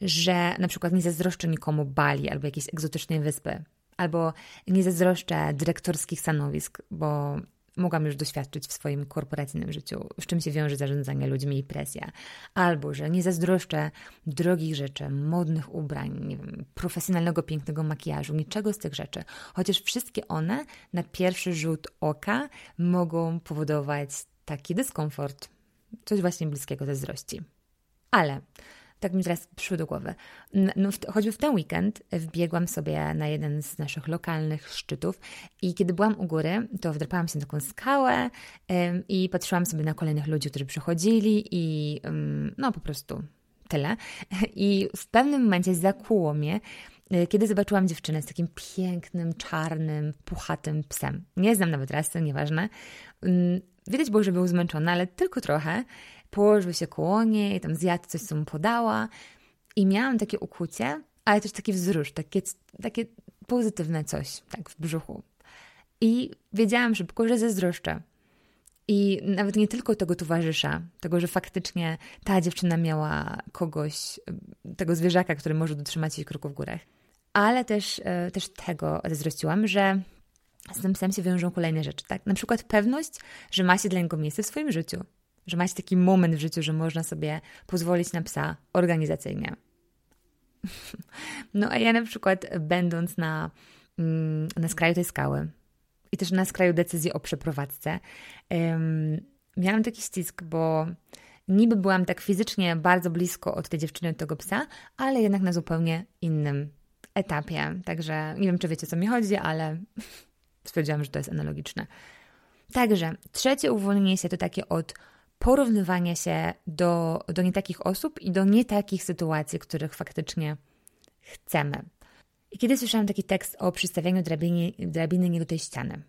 [SPEAKER 1] że na przykład nie zazdroszczę nikomu Bali albo jakiejś egzotycznej wyspy, albo nie zazdroszczę dyrektorskich stanowisk, bo mogłam już doświadczyć w swoim korporacyjnym życiu, z czym się wiąże zarządzanie ludźmi i presja. Albo, że nie zazdroszczę drogich rzeczy, modnych ubrań, wiem, profesjonalnego, pięknego makijażu, niczego z tych rzeczy. Chociaż wszystkie one na pierwszy rzut oka mogą powodować taki dyskomfort, coś właśnie bliskiego zazdrości. Ale tak mi teraz przyszło do głowy. No, choćby w ten weekend wbiegłam sobie na jeden z naszych lokalnych szczytów i kiedy byłam u góry, to wdrapałam się na taką skałę ym, i patrzyłam sobie na kolejnych ludzi, którzy przychodzili i ym, no po prostu tyle. I w pewnym momencie zakuło mnie, y, kiedy zobaczyłam dziewczynę z takim pięknym, czarnym, puchatym psem. Nie znam nawet rasy, nieważne. Widać było, że był zmęczony, ale tylko trochę położył się koło niej, tam zjadł coś, co mu podała i miałam takie ukłucie, ale też taki wzrusz, takie, takie pozytywne coś, tak, w brzuchu. I wiedziałam szybko, że zazdroszczę. I nawet nie tylko tego towarzysza, tego, że faktycznie ta dziewczyna miała kogoś, tego zwierzaka, który może dotrzymać jej kroku w górach, ale też, e, też tego zazdrościłam, że z tym psem się wiążą kolejne rzeczy, tak? Na przykład pewność, że ma się dla niego miejsce w swoim życiu, że macie taki moment w życiu, że można sobie pozwolić na psa organizacyjnie. No a ja na przykład będąc na, mm, na skraju tej skały i też na skraju decyzji o przeprowadzce, um, miałam taki ścisk, bo niby byłam tak fizycznie bardzo blisko od tej dziewczyny, od tego psa, ale jednak na zupełnie innym etapie. Także nie wiem, czy wiecie, co mi chodzi, ale stwierdziłam, że to jest analogiczne. Także trzecie uwolnienie się to takie od porównywania się do, do nie takich osób i do nie takich sytuacji, których faktycznie chcemy. I kiedy słyszałam taki tekst o przystawianiu drabiny, drabiny nie do tej ściany,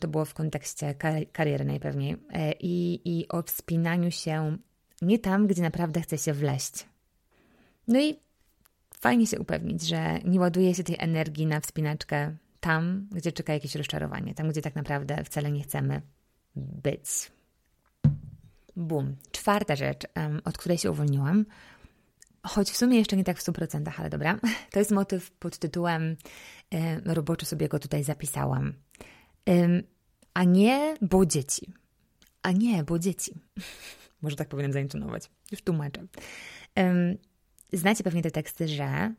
[SPEAKER 1] to było w kontekście kariery najpewniej, e, i, i o wspinaniu się nie tam, gdzie naprawdę chce się wleść. No i fajnie się upewnić, że nie ładuje się tej energii na wspinaczkę tam, gdzie czeka jakieś rozczarowanie, tam, gdzie tak naprawdę wcale nie chcemy być. Bum. Czwarta rzecz, od której się uwolniłam, choć w sumie jeszcze nie tak w 100%, ale dobra, to jest motyw pod tytułem, roboczo sobie go tutaj zapisałam. A nie, bo dzieci. A nie, bo dzieci. Może tak powinienem zaintonować. Już tłumaczę. Znacie pewnie te teksty, że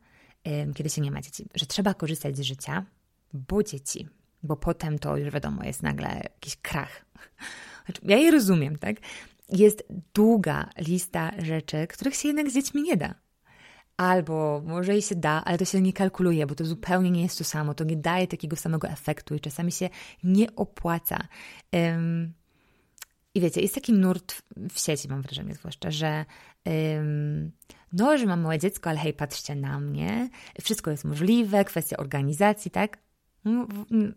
[SPEAKER 1] kiedy się nie ma dzieci, że trzeba korzystać z życia, bo dzieci, bo potem to już wiadomo, jest nagle jakiś krach. Znaczy, ja je rozumiem, tak? Jest długa lista rzeczy, których się jednak z dziećmi nie da. Albo może i się da, ale to się nie kalkuluje, bo to zupełnie nie jest to samo, to nie daje takiego samego efektu i czasami się nie opłaca. Um, I wiecie, jest taki nurt w sieci, mam wrażenie zwłaszcza, że um, no, że mam małe dziecko, ale hej, patrzcie na mnie, wszystko jest możliwe, kwestia organizacji, tak?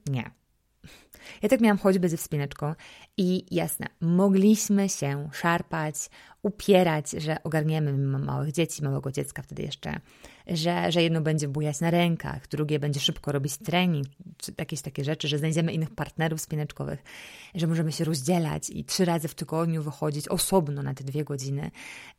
[SPEAKER 1] Nie. Ja tak miałam choćby ze wspinaczką i jasne, mogliśmy się szarpać, upierać, że ogarniemy małych dzieci, małego dziecka wtedy jeszcze, że, że jedno będzie bujać na rękach, drugie będzie szybko robić trening, czy jakieś takie rzeczy, że znajdziemy innych partnerów spineczkowych, że możemy się rozdzielać i trzy razy w tygodniu wychodzić osobno na te dwie godziny,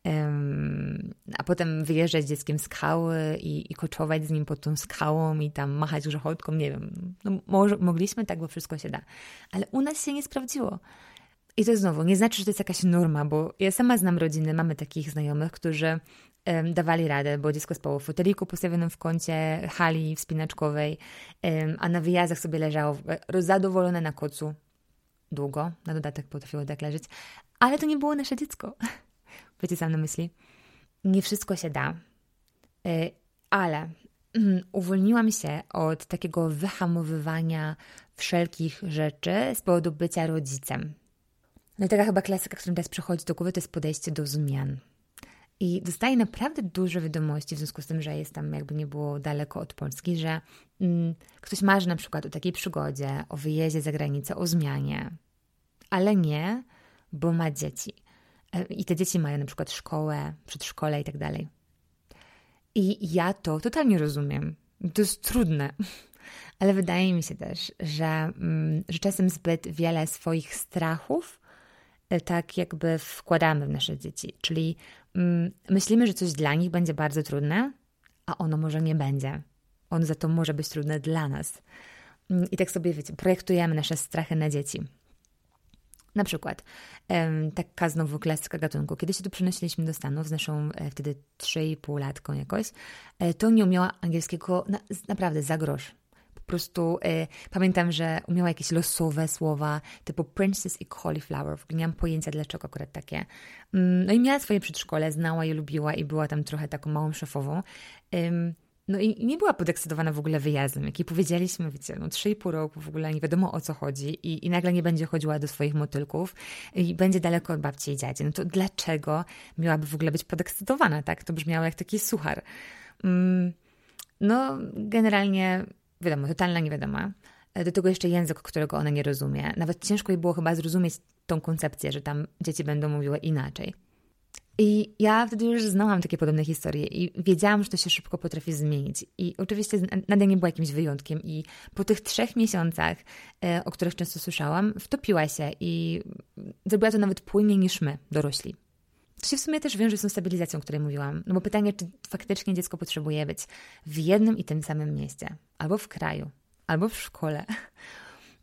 [SPEAKER 1] um, potem wyjeżdżać dzieckiem z skały i, i koczować z nim pod tą skałą i tam machać grzechotką, nie wiem. No, może, mogliśmy tak, bo wszystko się da. Ale u nas się nie sprawdziło. I to znowu nie znaczy, że to jest jakaś norma, bo ja sama znam rodziny, mamy takich znajomych, którzy um, dawali radę, bo dziecko spało w foteliku postawionym w kącie hali wspinaczkowej, um, a na wyjazdach sobie leżało zadowolone na kocu długo, na dodatek potrafiło tak leżeć, ale to nie było nasze dziecko. Wiecie sam na myśli? Nie wszystko się da, y, ale mm, uwolniłam się od takiego wyhamowywania wszelkich rzeczy z powodu bycia rodzicem. No i taka chyba klasyka, którym teraz przychodzi do głowy, to jest podejście do zmian. I dostaję naprawdę dużo wiadomości w związku z tym, że jest tam jakby nie było daleko od Polski, że mm, ktoś marzy na przykład o takiej przygodzie, o wyjeździe za granicę, o zmianie, ale nie, bo ma dzieci. E, I te dzieci mają na przykład szkołę, przedszkole i tak dalej. I ja to totalnie rozumiem. To jest trudne. Ale wydaje mi się też, że, mm, że czasem zbyt wiele swoich strachów e, tak jakby wkładamy w nasze dzieci. Czyli mm, myślimy, że coś dla nich będzie bardzo trudne, a ono może nie będzie. On za to może być trudne dla nas. Mm, I tak sobie, wiecie, projektujemy nasze strachy na dzieci. Na przykład, taka znowu klasyka gatunku. Kiedy się tu przenosiliśmy do Stanów z naszą e, wtedy 3,5 latką jakoś, e, to nie umiała angielskiego na, naprawdę za grosz. Po prostu e, pamiętam, że umiała jakieś losowe słowa typu princess i cauliflower. W ogóle nie mam pojęcia dlaczego akurat takie. Mm, no i miała swoje przedszkole, znała je, lubiła i była tam trochę taką małą szefową. No i nie była podekscytowana w ogóle wyjazdem. Jak jej powiedzieliśmy, wiecie, no 3,5 roku w ogóle nie wiadomo o co chodzi i, i nagle nie będzie chodziła do swoich motylków i będzie daleko od babci i dziadzi. No to dlaczego miałaby w ogóle być podekscytowana, tak? To brzmiało jak taki suchar. Mm, no, generalnie, wiadomo, totalna niewiadoma. Do tego jeszcze język, którego ona nie rozumie. Nawet ciężko jej było chyba zrozumieć tą koncepcję, że tam dzieci będą mówiły inaczej. I ja wtedy już znałam takie podobne historie i wiedziałam, że to się szybko potrafi zmienić. I oczywiście Nadia nie była jakimś wyjątkiem. I po tych trzech miesiącach, e, o których często słyszałam, wtopiła się i zrobiła to nawet płynniej niż my, dorośli. To się w sumie też wiąże z tą stabilizacją, o której mówiłam. No bo pytanie, czy faktycznie dziecko potrzebuje być w jednym i tym samym mieście, albo w kraju, albo w szkole.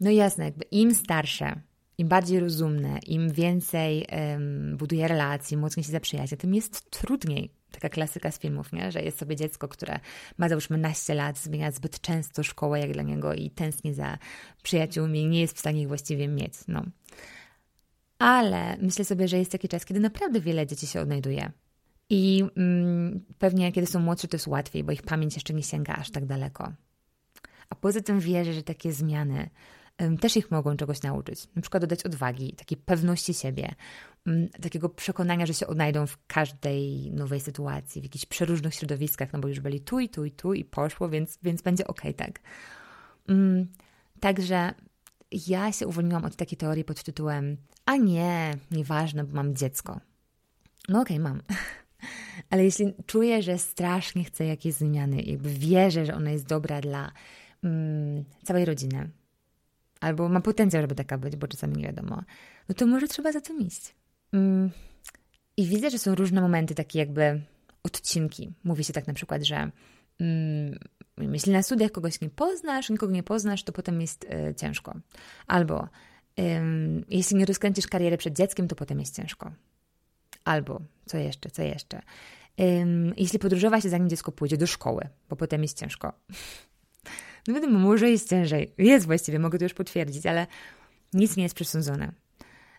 [SPEAKER 1] No jasne, jakby im starsze, im bardziej rozumne, im więcej um, buduje relacji, mocniej się zaprzyjaźnia, tym jest trudniej. Taka klasyka z filmów, nie? że jest sobie dziecko, które ma załóżmy naście lat, zmienia zbyt często szkołę jak dla niego i tęskni za przyjaciółmi i nie jest w stanie ich właściwie mieć. No. Ale myślę sobie, że jest taki czas, kiedy naprawdę wiele dzieci się odnajduje. I mm, pewnie kiedy są młodsze, to jest łatwiej, bo ich pamięć jeszcze nie sięga aż tak daleko. A poza tym wierzę, że takie zmiany też ich mogą czegoś nauczyć. Na przykład dodać odwagi, takiej pewności siebie, takiego przekonania, że się odnajdą w każdej nowej sytuacji, w jakichś przeróżnych środowiskach, no bo już byli tu i tu i tu i poszło, więc, więc będzie ok, tak. Także ja się uwolniłam od takiej teorii pod tytułem a nie, nieważne, bo mam dziecko. No okej, okay, mam. Ale jeśli czuję, że strasznie chcę jakiejś zmiany, jakby wierzę, że ona jest dobra dla całej rodziny, albo ma potencjał, żeby taka być, bo czasami nie wiadomo, no to może trzeba za tym iść. Mm. I widzę, że są różne momenty, takie jakby odcinki. Mówi się tak na przykład, że mm, jeśli na studiach kogoś nie poznasz, nikogo nie poznasz, to potem jest y, ciężko. Albo y, jeśli nie rozkręcisz kariery przed dzieckiem, to potem jest ciężko. Albo, co jeszcze, co jeszcze. Y, jeśli podróżować się zanim dziecko pójdzie do szkoły, bo potem jest ciężko. No wiadomo, może jest ciężej. Jest właściwie, mogę to już potwierdzić, ale nic nie jest przesądzone.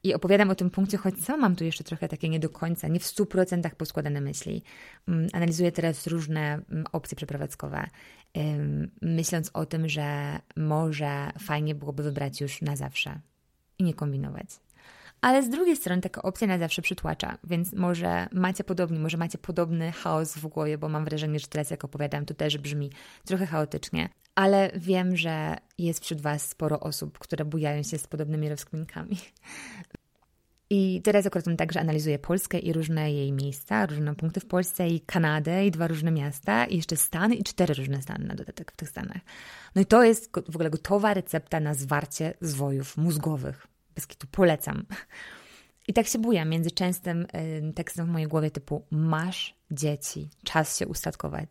[SPEAKER 1] I opowiadam o tym punkcie, choć sama mam tu jeszcze trochę takie nie do końca, nie w stu procentach poskładane myśli. Mm, analizuję teraz różne mm, opcje przeprowadzkowe, myśląc o tym, że może fajnie byłoby wybrać już na zawsze i nie kombinować. Ale z drugiej strony taka opcja na zawsze przytłacza, więc może macie podobnie, może macie podobny chaos w głowie, bo mam wrażenie, że teraz jak opowiadam, to też brzmi trochę chaotycznie, ale wiem, że jest wśród Was sporo osób, które bujają się z podobnymi rozkminkami. I teraz akurat także analizuję Polskę i różne jej miejsca, różne punkty w Polsce i Kanadę i dwa różne miasta i jeszcze Stany i cztery różne Stany na dodatek w tych Stanach. No i to jest w ogóle gotowa recepta na zwarcie zwojów mózgowych. Bez kitu polecam. I tak się buja między częstym y, tekstem w mojej głowie typu masz dzieci, czas się ustatkować.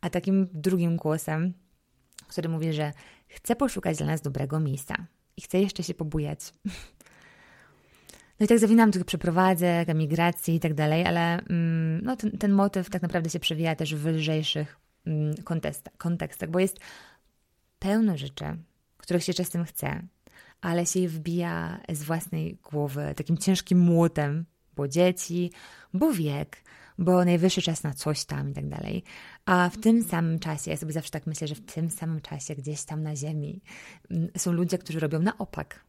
[SPEAKER 1] A takim drugim głosem, który mówi, że chce poszukać dla nas dobrego miejsca i chce jeszcze się pobujać. No i tak zawinam tych przeprowadzek, emigracji i tak dalej, ale mm, no, ten, ten motyw tak naprawdę się przewija też w lżejszych mm, kontekstach, bo jest pełno rzeczy, których się czasem chce, ale się je wbija z własnej głowy takim ciężkim młotem, bo dzieci, bo wiek, bo najwyższy czas na coś tam i tak dalej. A w tym samym czasie, ja sobie zawsze tak myślę, że w tym samym czasie gdzieś tam na ziemi mm, są ludzie, którzy robią na opak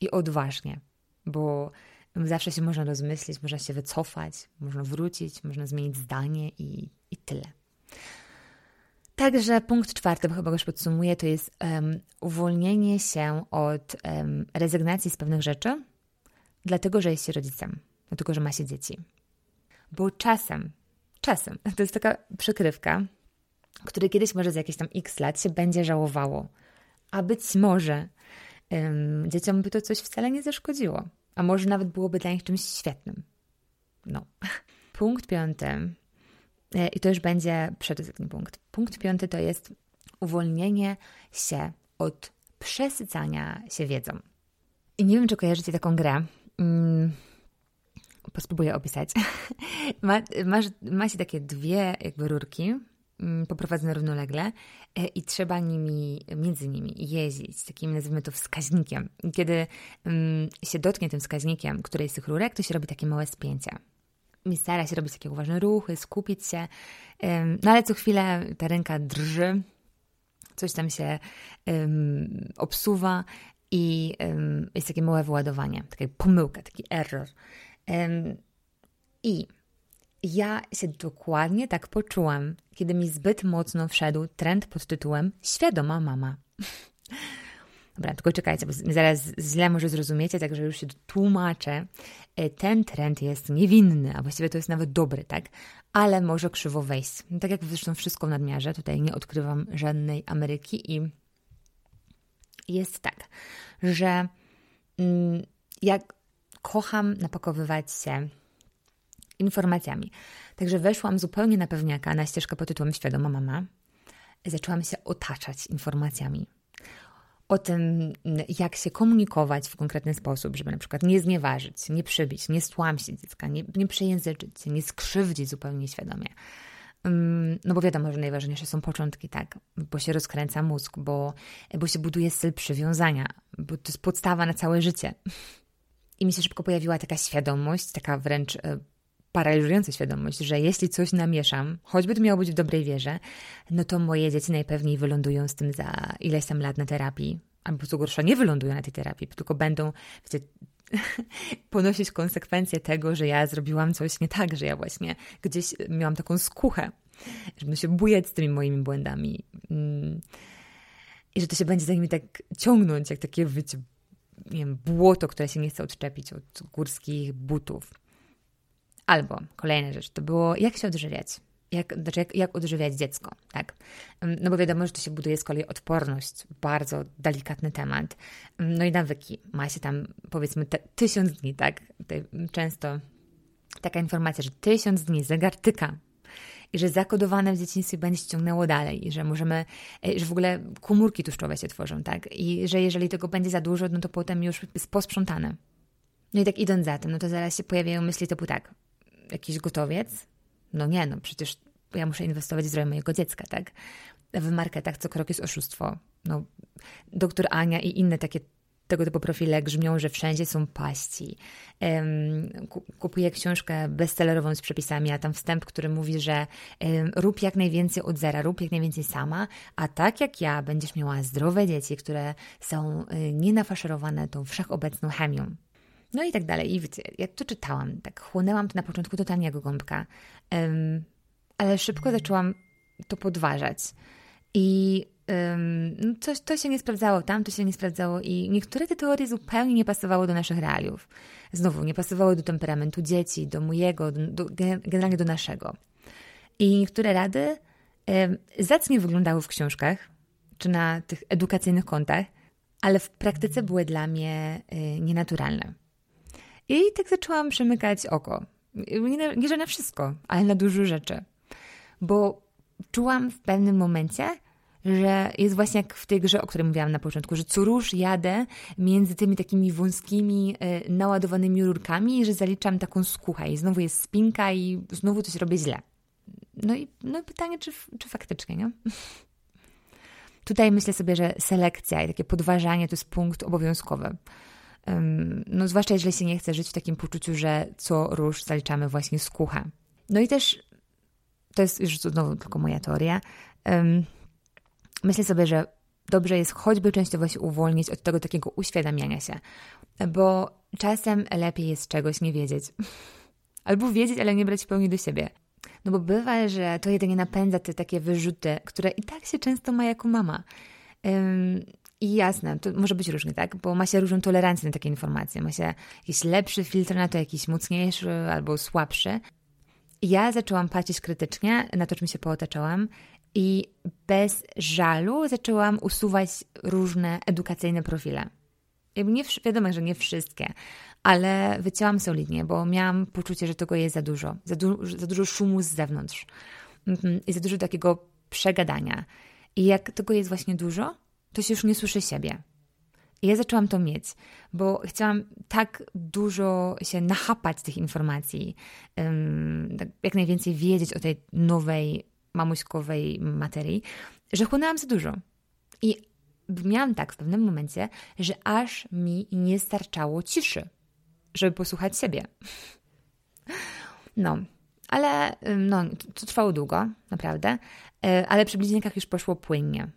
[SPEAKER 1] i odważnie, bo zawsze się można rozmyślić, można się wycofać, można wrócić, można zmienić zdanie i, i tyle. Także punkt czwarty, bo chyba już podsumuję, to jest um, uwolnienie się od um, rezygnacji z pewnych rzeczy, dlatego że jest się rodzicem, dlatego że ma się dzieci. Bo czasem, czasem, to jest taka przykrywka, której kiedyś może za jakieś tam x lat się będzie żałowało, a być może um, dzieciom by to coś wcale nie zaszkodziło, a może nawet byłoby dla nich czymś świetnym. No. Punkt piąty E, I to już będzie przedostatni punkt. Punkt piąty to jest uwolnienie się od przesycania się wiedzą. I nie wiem, czy kojarzycie taką grę. Hmm, spróbuję opisać. ma, masz, ma się takie dwie jakby rurki mm, poprowadzone równolegle e, i trzeba nimi, między nimi jeździć, takim nazwijmy to wskaźnikiem. Kiedy mm, się dotknie tym wskaźnikiem którejś z tych rurek, to się robi takie małe spięcie stara się robić takie uważne ruchy, skupić się, no ale co chwilę ta ręka drży, coś tam się um, obsuwa i um, jest takie małe wyładowanie, taka pomyłka, taki error. I ja się dokładnie tak poczułam, kiedy mi zbyt mocno wszedł trend pod tytułem Świadoma mama. Dobra, tylko czekajcie, bo zaraz źle może zrozumiecie, także już się tłumaczę. E, ten trend jest niewinny, a właściwie to jest nawet dobry, tak? Ale może krzywo wejść. No, tak jak zresztą wszystko w nadmiarze, tutaj nie odkrywam żadnej Ameryki i jest tak, że mm, jak kocham napakowywać się informacjami. Także weszłam zupełnie na pewniaka na ścieżkę pod tytułem Świadoma Mama. Zaczęłam się otaczać informacjami o tym, jak się komunikować w konkretny sposób, żeby na przykład nie znieważyć, nie przybić, nie stłamsić dziecka, nie, nie przejęzyczyć nie skrzywdzić zupełnie świadomie. No bo wiadomo, że najważniejsze są początki, tak, bo się rozkręca mózg, bo, bo się buduje styl przywiązania, bo to jest podstawa na całe życie. I mi się szybko pojawiła taka świadomość, taka wręcz e, paraliżująca świadomość, że jeśli coś namieszam, choćby to miało być w dobrej wierze, no to moje dzieci najpewniej wylądują z tym za ileś tam lat na terapii. Albo co gorsza, nie wylądują na tej terapii, tylko będą wiecie, ponosić konsekwencje tego, że ja zrobiłam coś nie tak, że ja właśnie gdzieś miałam taką skuchę, żeby się bujać z tymi moimi błędami. Mm. I że to się będzie za nimi tak ciągnąć, jak takie wiecie, nie wiem, błoto, które się nie chce odczepić od górskich butów. Albo kolejna rzecz, to było jak się odżywiać. Jak, znaczy jak, jak odżywiać dziecko, tak? No bo wiadomo, że to się buduje z kolei odporność, bardzo delikatny temat. No i nawyki. Ma się tam powiedzmy te tysiąc dni, tak? Tutaj często taka informacja, że tysiąc dni zegar tyka i że zakodowane w dzieciństwie będzie się ciągnęło dalej i że możemy, e, że w ogóle komórki tłuszczowe się tworzą, tak? I że jeżeli tego będzie za dużo, no to potem już jest posprzątane. No i tak idąc za tym, no to zaraz się pojawiają myśli typu tak, jakiś gotowiec? No nie, no przecież ja muszę inwestować w zdrowie mojego dziecka, tak? W marketach co krok jest oszustwo. No, doktor Ania i inne takie tego typu profile grzmią, że wszędzie są paści. Kupuję książkę bestsellerową z przepisami, a tam wstęp, który mówi, że rób jak najwięcej od zera, rób jak najwięcej sama, a tak jak ja będziesz miała zdrowe dzieci, które są y, nienafaszerowane tą wszechobecną chemią. No i tak dalej. I wiecie, ja to czytałam, tak chłonęłam to na początku totalnie jak gąbka, ale szybko zaczęłam to podważać. I um, coś to się nie sprawdzało, tam to się nie sprawdzało i niektóre te teorie zupełnie nie pasowały do naszych realiów. Znowu, nie pasowały do temperamentu dzieci, do mojego, do, do, generalnie do naszego. I niektóre rady um, zacnie wyglądały w książkach, czy na tych edukacyjnych kontach, ale w praktyce były dla mnie y, nienaturalne. I tak zaczęłam przemykać oko. Nie, nie że na wszystko, ale na dużo rzeczy. Bo czułam w pewnym momencie, że jest właśnie jak w tej grze, o której mówiłam na początku, że co rusz jadę między tymi takimi wąskimi, e, naładowanymi rurkami że zaliczam taką skuchę i znowu jest spinka i znowu coś robię źle. No i no pytanie, czy, czy faktycznie, nie? Tutaj myślę sobie, że selekcja i takie podważanie to jest punkt obowiązkowy. No, zwłaszcza jeżeli się nie chce żyć w takim poczuciu, że co róż zaliczamy właśnie z kucha. No i też, to jest już znowu tylko moja teoria, myślę sobie, że dobrze jest choćby częściowo się uwolnić od tego takiego uświadamiania się, bo czasem lepiej jest czegoś nie wiedzieć. Albo wiedzieć, ale nie brać w pełni do siebie. No bo bywa, że to jedynie napędza te takie wyrzuty, które i tak się często ma jako mama. I jasne, to może być różnie, tak? Bo ma się różną tolerancję na takie informacje. Ma się jakiś lepszy filtr na to, jakiś mocniejszy albo słabszy. Ja zaczęłam patrzeć krytycznie na to, czym się pootaczałam i bez żalu zaczęłam usuwać różne edukacyjne profile. Nie, wiadomo, że nie wszystkie, ale wycięłam solidnie, bo miałam poczucie, że tego jest za dużo. Za, du za dużo szumu z zewnątrz mhm, i za dużo takiego przegadania. I jak tego jest właśnie dużo, to się już nie słyszy siebie. I ja zaczęłam to mieć, bo chciałam tak dużo się nachapać tych informacji, um, jak najwięcej wiedzieć o tej nowej, mamuśkowej materii, że chłonęłam za dużo. I miałam tak w pewnym momencie, że aż mi nie starczało ciszy, żeby posłuchać siebie. No, ale no, to trwało długo, naprawdę, e, ale przy bliźniakach już poszło płynnie.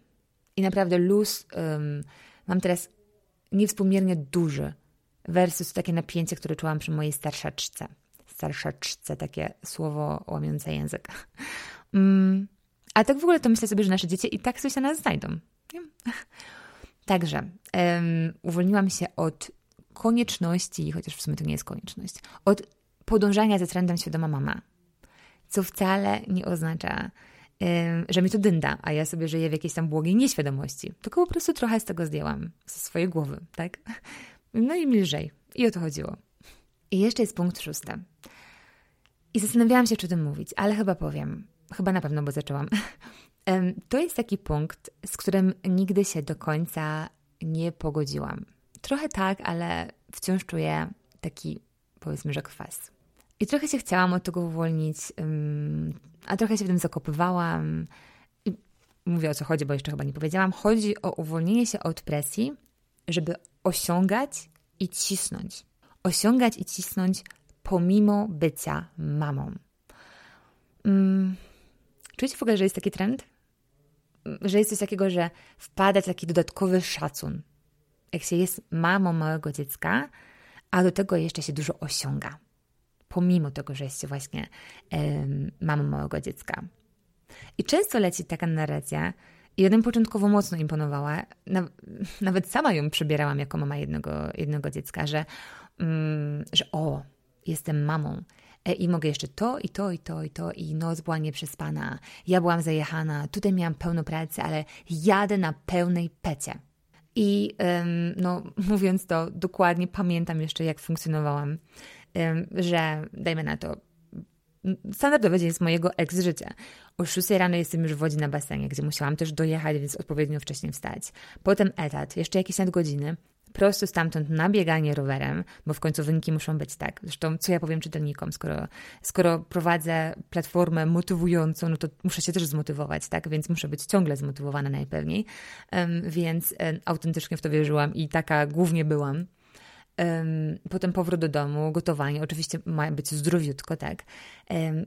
[SPEAKER 1] I naprawdę luz um, mam teraz niewspółmiernie duży versus takie napięcie, które czułam przy mojej starszaczce. Starszaczce, takie słowo łamiące język. Um, a tak w ogóle to myślę sobie, że nasze dzieci i tak coś na nas znajdą. Nie? Także um, uwolniłam się od konieczności, chociaż w sumie to nie jest konieczność, od podążania za trendem świadoma mama. Co wcale nie oznacza, że mi to dynda, a ja sobie żyję w jakiejś tam błogiej nieświadomości. Tylko po prostu trochę z tego zdjęłam, ze swojej głowy, tak? No i mi lżej. I o to chodziło. I jeszcze jest punkt szósty. I zastanawiałam się, czy o tym mówić, ale chyba powiem. Chyba na pewno, bo zaczęłam. To jest taki punkt, z którym nigdy się do końca nie pogodziłam. Trochę tak, ale wciąż czuję taki, powiedzmy, że kwas. I trochę się chciałam od tego uwolnić, a trochę się w tym zakopywałam. I mówię o co chodzi, bo jeszcze chyba nie powiedziałam. Chodzi o uwolnienie się od presji, żeby osiągać i cisnąć. Osiągać i cisnąć pomimo bycia mamą. Hmm. Czujecie w ogóle, że jest taki trend? Że jest coś takiego, że wpada taki dodatkowy szacun. Jak się jest mamą małego dziecka, a do tego jeszcze się dużo osiąga. Pomimo tego, że jest się właśnie um, mamą małego dziecka. I często leci taka narracja, i jeden początkowo mocno imponowała, nawet sama ją przybierałam jako mama jednego, jednego dziecka, że, um, że o, jestem mamą, i mogę jeszcze to i to i to i to i noc była nieprzespana, ja byłam zajechana, tutaj miałam pełno pracy, ale jadę na pełnej pecie. I no, mówiąc to dokładnie, pamiętam jeszcze, jak funkcjonowałam, że dajmy na to, standardowy dzień z mojego ex-życia. O 6 rano jestem już w wodzie na basenie, gdzie musiałam też dojechać, więc odpowiednio wcześnie wstać. Potem etat, jeszcze jakieś nadgodziny, prosto stamtąd na bieganie rowerem, bo w końcu wyniki muszą być tak. Zresztą, co ja powiem czytelnikom, skoro, skoro prowadzę platformę motywującą, no to muszę się też zmotywować, tak? Więc muszę być ciągle zmotywowana najpewniej. Więc um, autentycznie w to wierzyłam i taka głównie byłam. Potem powrót do domu, gotowanie, oczywiście ma być zdrowiutko, tak.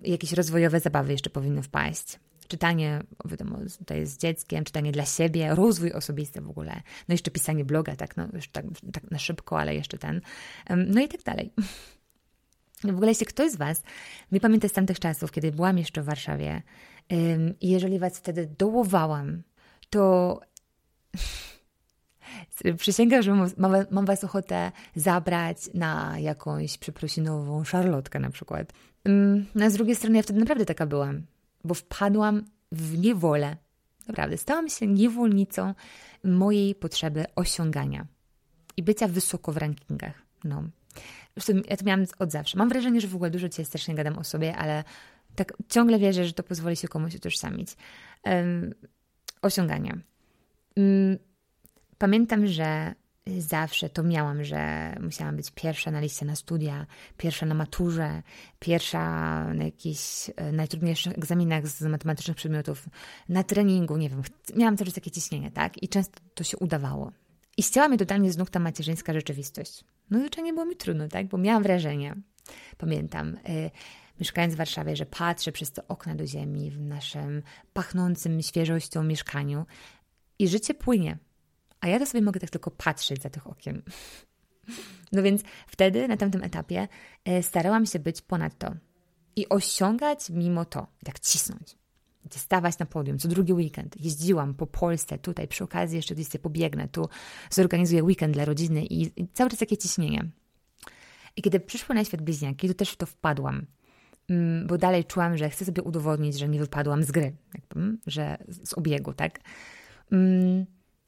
[SPEAKER 1] Jakieś rozwojowe zabawy jeszcze powinny wpaść czytanie, wiadomo, tutaj z dzieckiem, czytanie dla siebie, rozwój osobisty w ogóle, no jeszcze pisanie bloga, tak, no już tak, tak na szybko, ale jeszcze ten, no i tak dalej. No w ogóle, jeśli ktoś z Was mi pamięta z tamtych czasów, kiedy byłam jeszcze w Warszawie i jeżeli Was wtedy dołowałam, to przysięgam, że mam, mam Was ochotę zabrać na jakąś przeprosinową szarlotkę na przykład. No, a z drugiej strony ja wtedy naprawdę taka byłam bo wpadłam w niewolę. Naprawdę, stałam się niewolnicą mojej potrzeby osiągania i bycia wysoko w rankingach. No. Zresztą ja to miałam od zawsze. Mam wrażenie, że w ogóle dużo dzisiaj strasznie gadam o sobie, ale tak ciągle wierzę, że to pozwoli się komuś utożsamić. Um, osiągania. Um, pamiętam, że zawsze to miałam, że musiałam być pierwsza na liście na studia, pierwsza na maturze, pierwsza na jakichś e, najtrudniejszych egzaminach z matematycznych przedmiotów, na treningu, nie wiem, miałam cały czas takie ciśnienie, tak? I często to się udawało. I ścięła mnie totalnie z nóg ta macierzyńska rzeczywistość. No zwyczajnie było mi trudno, tak? Bo miałam wrażenie, pamiętam, yy, mieszkając w Warszawie, że patrzę przez te okna do ziemi w naszym pachnącym świeżością mieszkaniu i życie płynie a ja to sobie mogę tak tylko patrzeć za tych okien. No więc wtedy, na tamtym etapie, e, starałam się być ponad to i osiągać mimo to, tak cisnąć. Stawać na podium co drugi weekend. Jeździłam po Polsce, tutaj przy okazji jeszcze gdzieś pobiegnę, tu zorganizuję weekend dla rodziny i, i cały czas takie ciśnienie. I kiedy przyszły na świat bliźniaki, to też w to wpadłam, mm, bo dalej czułam, że chcę sobie udowodnić, że nie wypadłam z gry, że z obiegu, tak?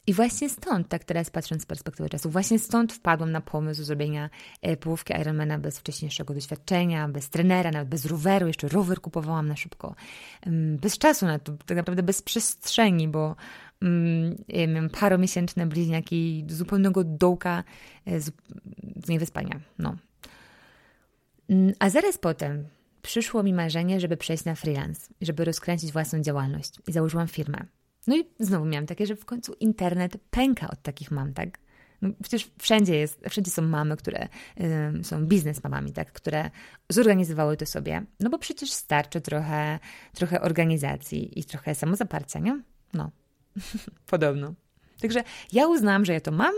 [SPEAKER 1] Mm, i właśnie stąd, tak teraz patrząc z perspektywy czasu, właśnie stąd wpadłam na pomysł zrobienia e, połówki Ironmana bez wcześniejszego doświadczenia, bez trenera, nawet bez roweru, jeszcze rower kupowałam na szybko, bez czasu na to, tak naprawdę bez przestrzeni, bo um, paromiesięczne bliźniaki zupełnego dołka e, z, z niewyspania, no. Mm, a zaraz potem przyszło mi marzenie, żeby przejść na freelance, żeby rozkręcić własną działalność i założyłam firmę. No i znowu miałam takie, że w końcu internet pęka od takich mam, tak? No przecież wszędzie jest, wszędzie są mamy, które y, są biznesmamami, tak? Które zorganizowały to sobie. No bo przecież starczy trochę, trochę organizacji i trochę samozaparcia, nie? No, podobno. Także ja uznałam, że ja to mam,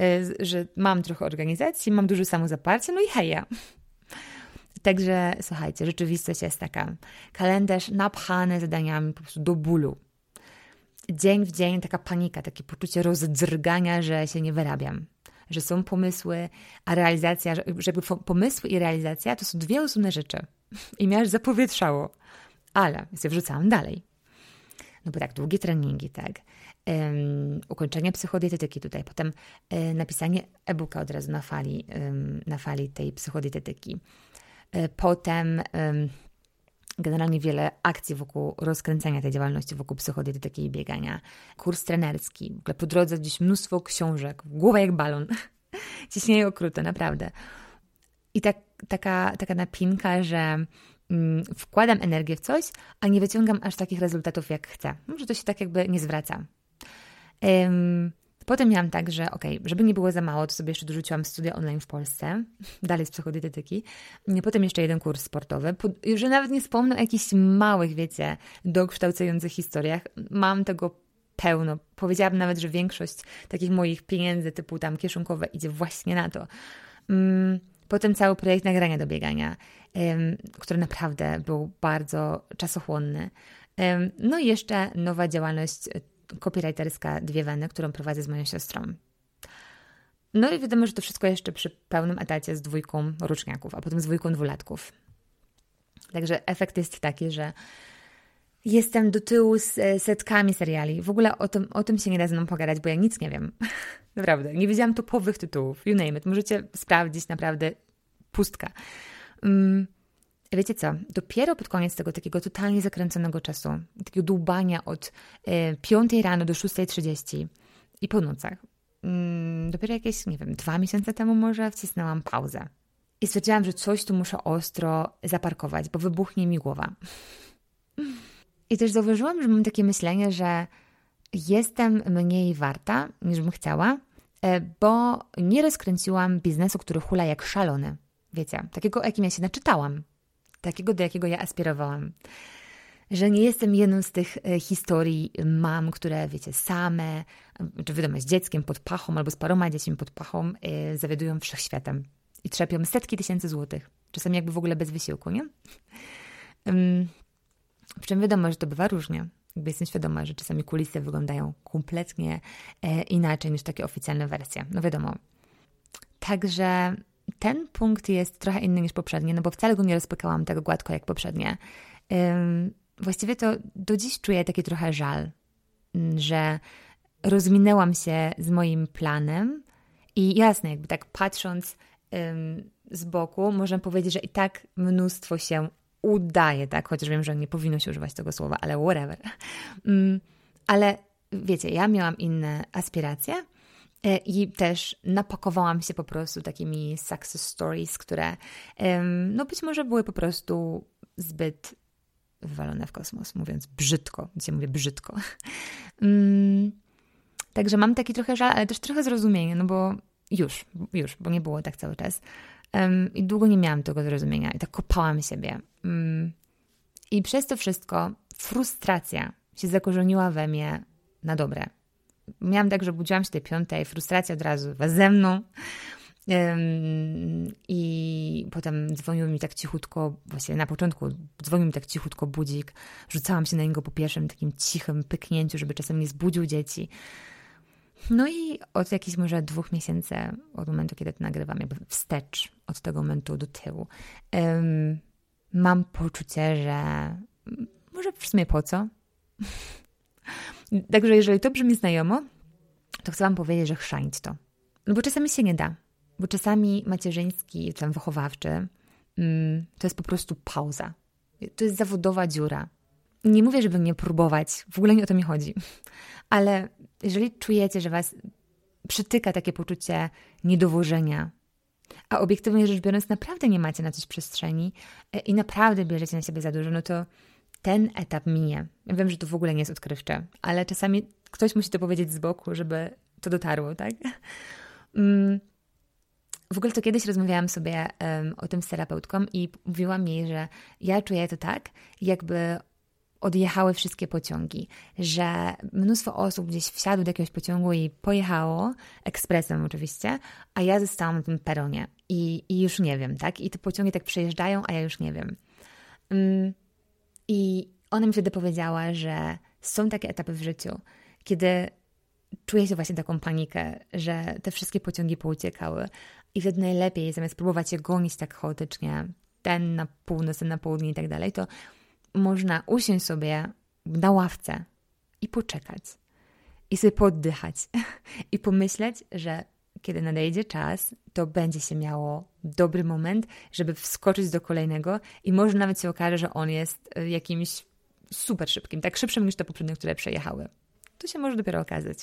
[SPEAKER 1] y, że mam trochę organizacji, mam dużo samozaparcia, no i heja. Także słuchajcie, rzeczywistość jest taka. Kalendarz napchany zadaniami po prostu do bólu dzień w dzień taka panika, takie poczucie rozdrgania, że się nie wyrabiam. Że są pomysły, a realizacja, żeby pomysły i realizacja to są dwie osobne rzeczy. I mnie aż zapowietrzało. Ale ja wrzucałam dalej. No bo tak, długie treningi, tak. Um, ukończenie psychodietetyki tutaj, potem um, napisanie e-booka od razu na fali, um, na fali tej psychodietetyki. E, potem generalnie wiele akcji wokół rozkręcania tej działalności, wokół psychodietetyki i biegania. Kurs trenerski, w ogóle po drodze gdzieś mnóstwo książek, głowa jak balon. Ciśnieje okrute, naprawdę. I tak, taka, taka napinka, że mm, wkładam energię w coś, a nie wyciągam aż takich rezultatów, jak chcę. Może to się tak jakby nie zwraca. Um, Potem miałam tak, że ok, żeby nie było za mało, to sobie jeszcze dorzuciłam studia online w Polsce, dalej z psychodietetyki. Potem jeszcze jeden kurs sportowy. Że nawet nie wspomnę o jakichś małych, wiecie, dokształcających historiach. Mam tego pełno. Powiedziałabym nawet, że większość takich moich pieniędzy typu tam kieszonkowe idzie właśnie na to. Mm, potem cały projekt nagrania do biegania, który naprawdę był bardzo czasochłonny. No i jeszcze nowa działalność copywriterska Dwie Weny, którą prowadzę z moją siostrą. No i wiadomo, że to wszystko jeszcze przy pełnym etacie z dwójką roczniaków, a potem z dwójką dwulatków. Także efekt jest taki, że jestem do tyłu z e, setkami seriali. W ogóle o tym, o tym się nie da ze mną pogadać, bo ja nic nie wiem. naprawdę. Nie wiedziałam topowych tytułów. You name it. Możecie sprawdzić naprawdę pustka. Um, Wiecie co, dopiero pod koniec tego takiego totalnie zakręconego czasu, takiego dłubania od e, 5 rano do 6.30 i po nocach, mm, dopiero jakieś, nie wiem, dwa miesiące temu może wcisnęłam pauzę. I stwierdziłam, że coś tu muszę ostro zaparkować, bo wybuchnie mi głowa. I też zauważyłam, że mam takie myślenie, że jestem mniej warta niż bym chciała, e, bo nie rozkręciłam biznesu, który hula jak szalony. Wiecie, takiego, jakim ja się naczytałam takiego, do jakiego ja aspirowałam. Że nie jestem jedną z tych e, historii mam, które, wiecie, same, czy wiadomo, z dzieckiem pod pachą albo z paroma dziećmi pod pachą, yy, zawiadują wszechświatem i trzepią setki tysięcy złotych. Czasami jakby w ogóle bez wysiłku, nie? Um, przy czym wiadomo, że to bywa różnie. Jakby jestem świadoma, że czasami kulisy wyglądają kompletnie e, inaczej niż takie oficjalne wersje. No wiadomo. Także ten punkt jest trochę inny niż poprzednie, no bo wcale go nie rozpykałam tak gładko jak poprzednie. Właściwie to do dziś czuję taki trochę żal, mm, że rozminęłam się z moim planem i jasne, jakby tak patrząc z boku, można powiedzieć, że i tak mnóstwo się udaje, tak? Chociaż wiem, że nie powinno się używać tego słowa, ale whatever. Ale wiecie, ja miałam inne aspiracje I też napakowałam się po prostu takimi success stories, które no być może były po prostu zbyt wywalone w kosmos, mówiąc brzydko. Dzisiaj mówię brzydko. Mm, także mam taki trochę żal, ale też trochę zrozumienie, no bo już, już, bo nie było tak cały czas. I długo nie miałam tego zrozumienia i tak kopałam siebie. Mm, I przez to wszystko frustracja się zakorzeniła we mnie na dobre miałam tak, że budziłam się tej piątej, frustracja od razu ze mną. I potem dzwonił mi tak cichutko, właściwie na początku dzwonił mi tak cichutko budzik. Rzucałam się na niego po pierwszym takim cichym pyknięciu, żeby czasem nie zbudził dzieci. No i od jakichś może dwóch miesięcy, od momentu, kiedy to nagrywam, jakby wstecz od tego momentu do tyłu, mam poczucie, że może w sumie po co? Także jeżeli to brzmi znajomo, to chcę Wam powiedzieć, że chrzanić to. No bo czasami się nie da. Bo czasami macierzyński, tam wychowawczy, mm, to jest po prostu pauza. To jest zawodowa dziura. Nie mówię, żeby nie próbować, w ogóle nie o to mi chodzi. Ale jeżeli czujecie, że Was przytyka takie poczucie niedowożenia, a obiektywnie rzecz biorąc, naprawdę nie macie na coś przestrzeni e, i naprawdę bierzecie na siebie za dużo, no to ten etap minie. Ja wiem, że to w ogóle nie jest odkrywcze, ale czasami ktoś musi to powiedzieć z boku, żeby to dotarło, tak? Mm. W ogóle to kiedyś rozmawiałam sobie um, o tym z terapeutką i mówiłam jej, że ja czuję to tak, jakby odjechały wszystkie pociągi, że mnóstwo osób gdzieś wsiadło do jakiegoś pociągu i pojechało, ekspresem oczywiście, a ja zostałam na tym peronie i, i już nie wiem, tak? I te pociągi tak przejeżdżają, a ja już nie wiem. Um, i ona mi wtedy powiedziała, że są takie etapy w życiu, kiedy czuje się właśnie taką panikę, że te wszystkie pociągi pouciekały i wtedy najlepiej, zamiast próbować je gonić tak chaotycznie, ten na północ, ten na południe i tak dalej, to można usiąść sobie na ławce i poczekać. I sobie poddychać. I pomyśleć, że kiedy nadejdzie czas, to będzie się miało dobry moment, żeby wskoczyć do kolejnego i może nawet się okaże, że on jest y, jakimś super szybkim, tak szybszym niż te poprzednie, które przejechały. To się może dopiero okazać.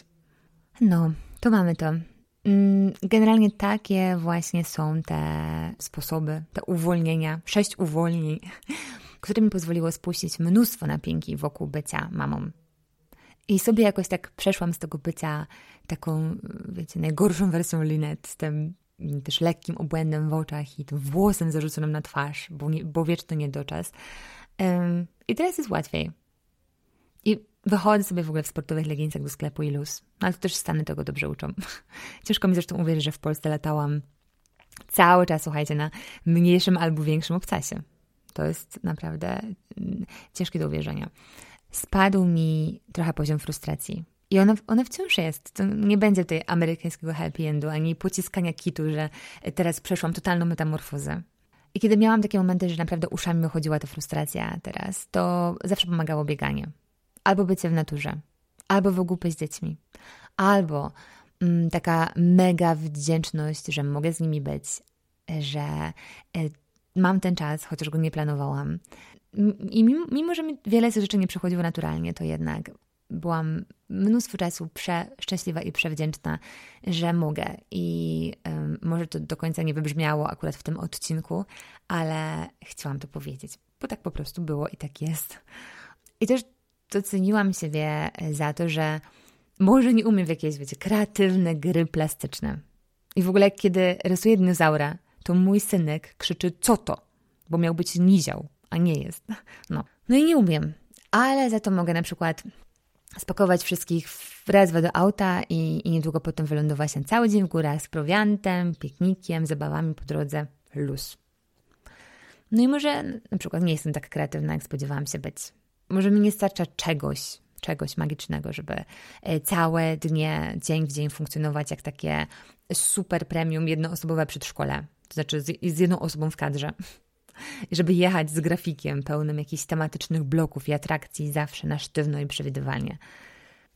[SPEAKER 1] No, to mamy to. Mm, generalnie takie właśnie są te sposoby, te uwolnienia, sześć uwolnień, które mi pozwoliło spuścić mnóstwo napięki wokół bycia mamą. I sobie jakoś tak przeszłam z tego bycia taką, wiecie, najgorszą wersją Linet, z tym też lekkim obłędem w oczach i tym włosem zarzuconym na twarz, bo, nie, bo wieczny niedoczas. Um, I teraz jest łatwiej. I wychodzę sobie w ogóle w sportowych leginsach do sklepu i luz. No, ale to też Stany tego dobrze uczą. Ciężko mi zresztą uwierzyć, że w Polsce latałam cały czas, słuchajcie, na mniejszym albo większym obcasie. To jest naprawdę mm, ciężkie do uwierzenia. Spadł mi trochę poziom frustracji. I ona wciąż jest. To nie będzie tej amerykańskiego happy endu, ani pociskania kitu, że teraz przeszłam totalną metamorfozę. I kiedy miałam takie momenty, że naprawdę uszami chodziła ta frustracja teraz, to zawsze pomagało bieganie. Albo bycie w naturze, albo w ogóle z dziećmi, albo mm, taka mega wdzięczność, że mogę z nimi być, że e, mam ten czas, chociaż go nie planowałam. I mimo, mimo że mi wiele rzeczy nie przychodziło naturalnie, to jednak byłam mnóstwo czasu przeszczęśliwa i przewdzięczna, że mogę. I może to do końca nie wybrzmiało akurat w tym odcinku, ale chciałam to powiedzieć, bo tak po prostu było i tak jest. I też doceniłam siebie za to, że może nie umiem w jakieś, wiecie, kreatywne gry plastyczne. I w ogóle, kiedy rysuję dinozaura, to mój synek krzyczy, co to? Bo miał być nizioł, a nie jest. No. No i nie umiem. Ale za to mogę na przykład spakować wszystkich w raz do auta i, i niedługo potem wylądować na cały dzień w górach z prowiantem, piknikiem, zabawami po drodze. Luz. No i może na przykład nie jestem tak kreatywna, jak spodziewałam się być. Może mi nie starcza czegoś, czegoś magicznego, żeby e, całe dnie, dzień w dzień funkcjonować jak takie super premium jednoosobowe przedszkole. To znaczy z, z jedną osobą w kadrze. Żeby jechać z grafikiem pełnym jakichś tematycznych bloków i atrakcji zawsze na sztywno i przewidywalnie.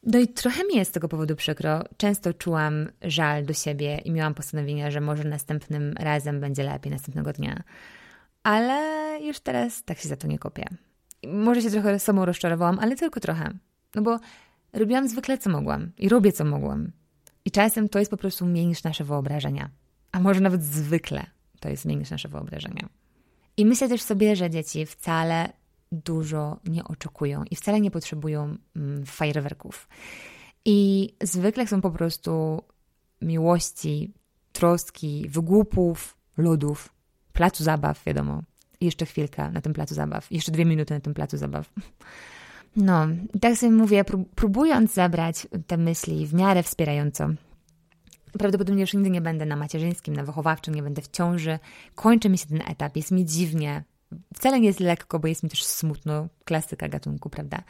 [SPEAKER 1] No i trochę mi jest z tego powodu przykro. Często czułam żal do siebie i miałam postanowienia, że może następnym razem będzie lepiej następnego dnia. Ale już teraz tak się za to nie kopię. Może się trochę samą rozczarowałam, ale tylko trochę. No bo robiłam zwykle co mogłam i robię co mogłam. I czasem to jest po prostu mniej niż nasze wyobrażenia. A może nawet zwykle to jest mniej niż nasze wyobrażenia. I myślę też sobie, że dzieci wcale dużo nie oczekują i wcale nie potrzebują mm, fajerwerków. I zwykle są po prostu miłości, troski, wygłupów, lodów, placu zabaw, wiadomo. Jeszcze chwilkę na tym placu zabaw, jeszcze dwie minuty na tym placu zabaw. No, tak sobie mówię, próbując zabrać te myśli w miarę wspierająco, Prawdopodobnie już nigdy nie będę na macierzyńskim, na wychowawczym, nie będę w ciąży. Kończy mi się ten etap, jest mi dziwnie. Wcale nie jest lekko, bo jest mi też smutno. Klasyka gatunku, prawda?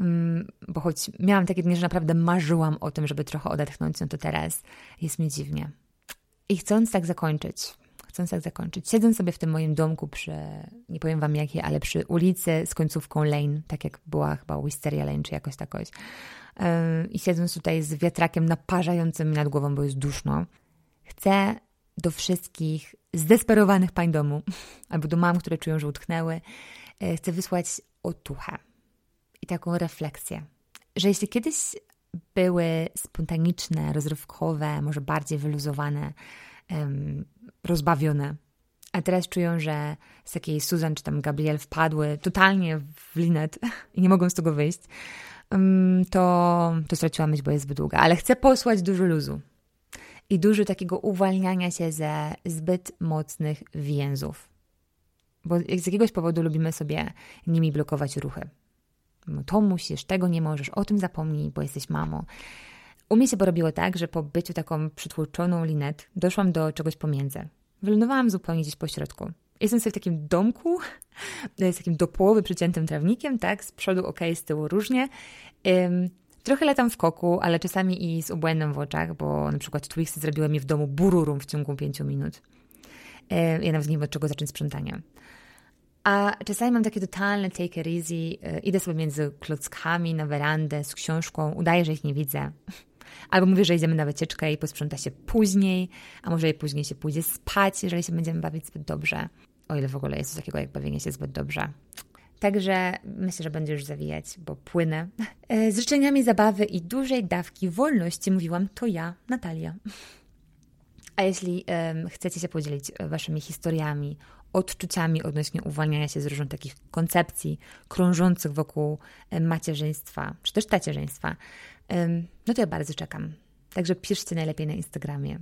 [SPEAKER 1] Um, bo choć miałam takie dni, że naprawdę marzyłam o tym, żeby trochę odetchnąć, no to teraz jest mi dziwnie. I chcąc tak zakończyć, chcąc tak zakończyć, siedząc sobie w tym moim domku przy, nie powiem wam jakiej, ale przy ulicy z końcówką Lane, tak jak była chyba Wisteria Lane, czy jakoś takoś, i siedząc tutaj z wiatrakiem naparzającym mi nad głową, bo jest duszno, chcę do wszystkich zdesperowanych pań domu, albo do mam, które czują, że utknęły, e, chcę wysłać otuchę i taką refleksję, że jeśli kiedyś były spontaniczne, rozrywkowe, może bardziej wyluzowane, rozbawione, a teraz czują, że z takiej Susan czy tam Gabriel wpadły totalnie w linet i nie mogą z tego wyjść, to, to straciłam myśl, bo jest zbyt długa. Ale chcę posłać dużo luzu i dużo takiego uwalniania się ze zbyt mocnych więzów. Bo z jakiegoś powodu lubimy sobie nimi blokować ruchy. To musisz, tego nie możesz, o tym zapomnij, bo jesteś mamą. U mnie się porobiło tak, że po byciu taką przytłoczoną linet doszłam do czegoś pomiędzy. Wylądowałam zupełnie gdzieś po środku. Jestem sobie w takim domku z takim do połowy przyciętym trawnikiem, tak, z przodu ok, z tyłu różnie. Trochę latam w koku, ale czasami i z obłędem w oczach, bo na przykład Twixy zrobiły mi w domu bururum w ciągu pięciu minut. Ja nawet nie wiem, od czego zacząć sprzątanie. A czasami mam takie totalne take it easy, e, idę sobie między klockami na werandę z książką, udaję, że ich nie widzę. Albo mówię, że idziemy na wycieczkę i posprząta się później, a może i później się pójdzie spać, jeżeli się będziemy bawić zbyt dobrze. O ile w ogóle jest coś takiego jak bawienie się zbyt dobrze. Także myślę, że będę już zawijać, bo płynę. E, z życzeniami zabawy i dużej dawki wolności mówiłam to ja, Natalia. A jeśli um, chcecie się podzielić waszymi historiami, odczuciami odnośnie uwalniania się z różnych takich koncepcji krążących wokół macierzyństwa, czy też tacierzyństwa, no to ja bardzo czekam. Także piszcie najlepiej na Instagramie,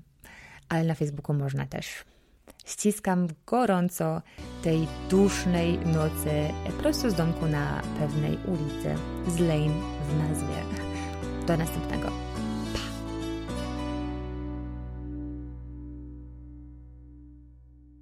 [SPEAKER 1] ale na Facebooku można też. Ściskam gorąco tej dusznej nocy prosto z domku na pewnej ulicy z Lane w nazwie. Do następnego.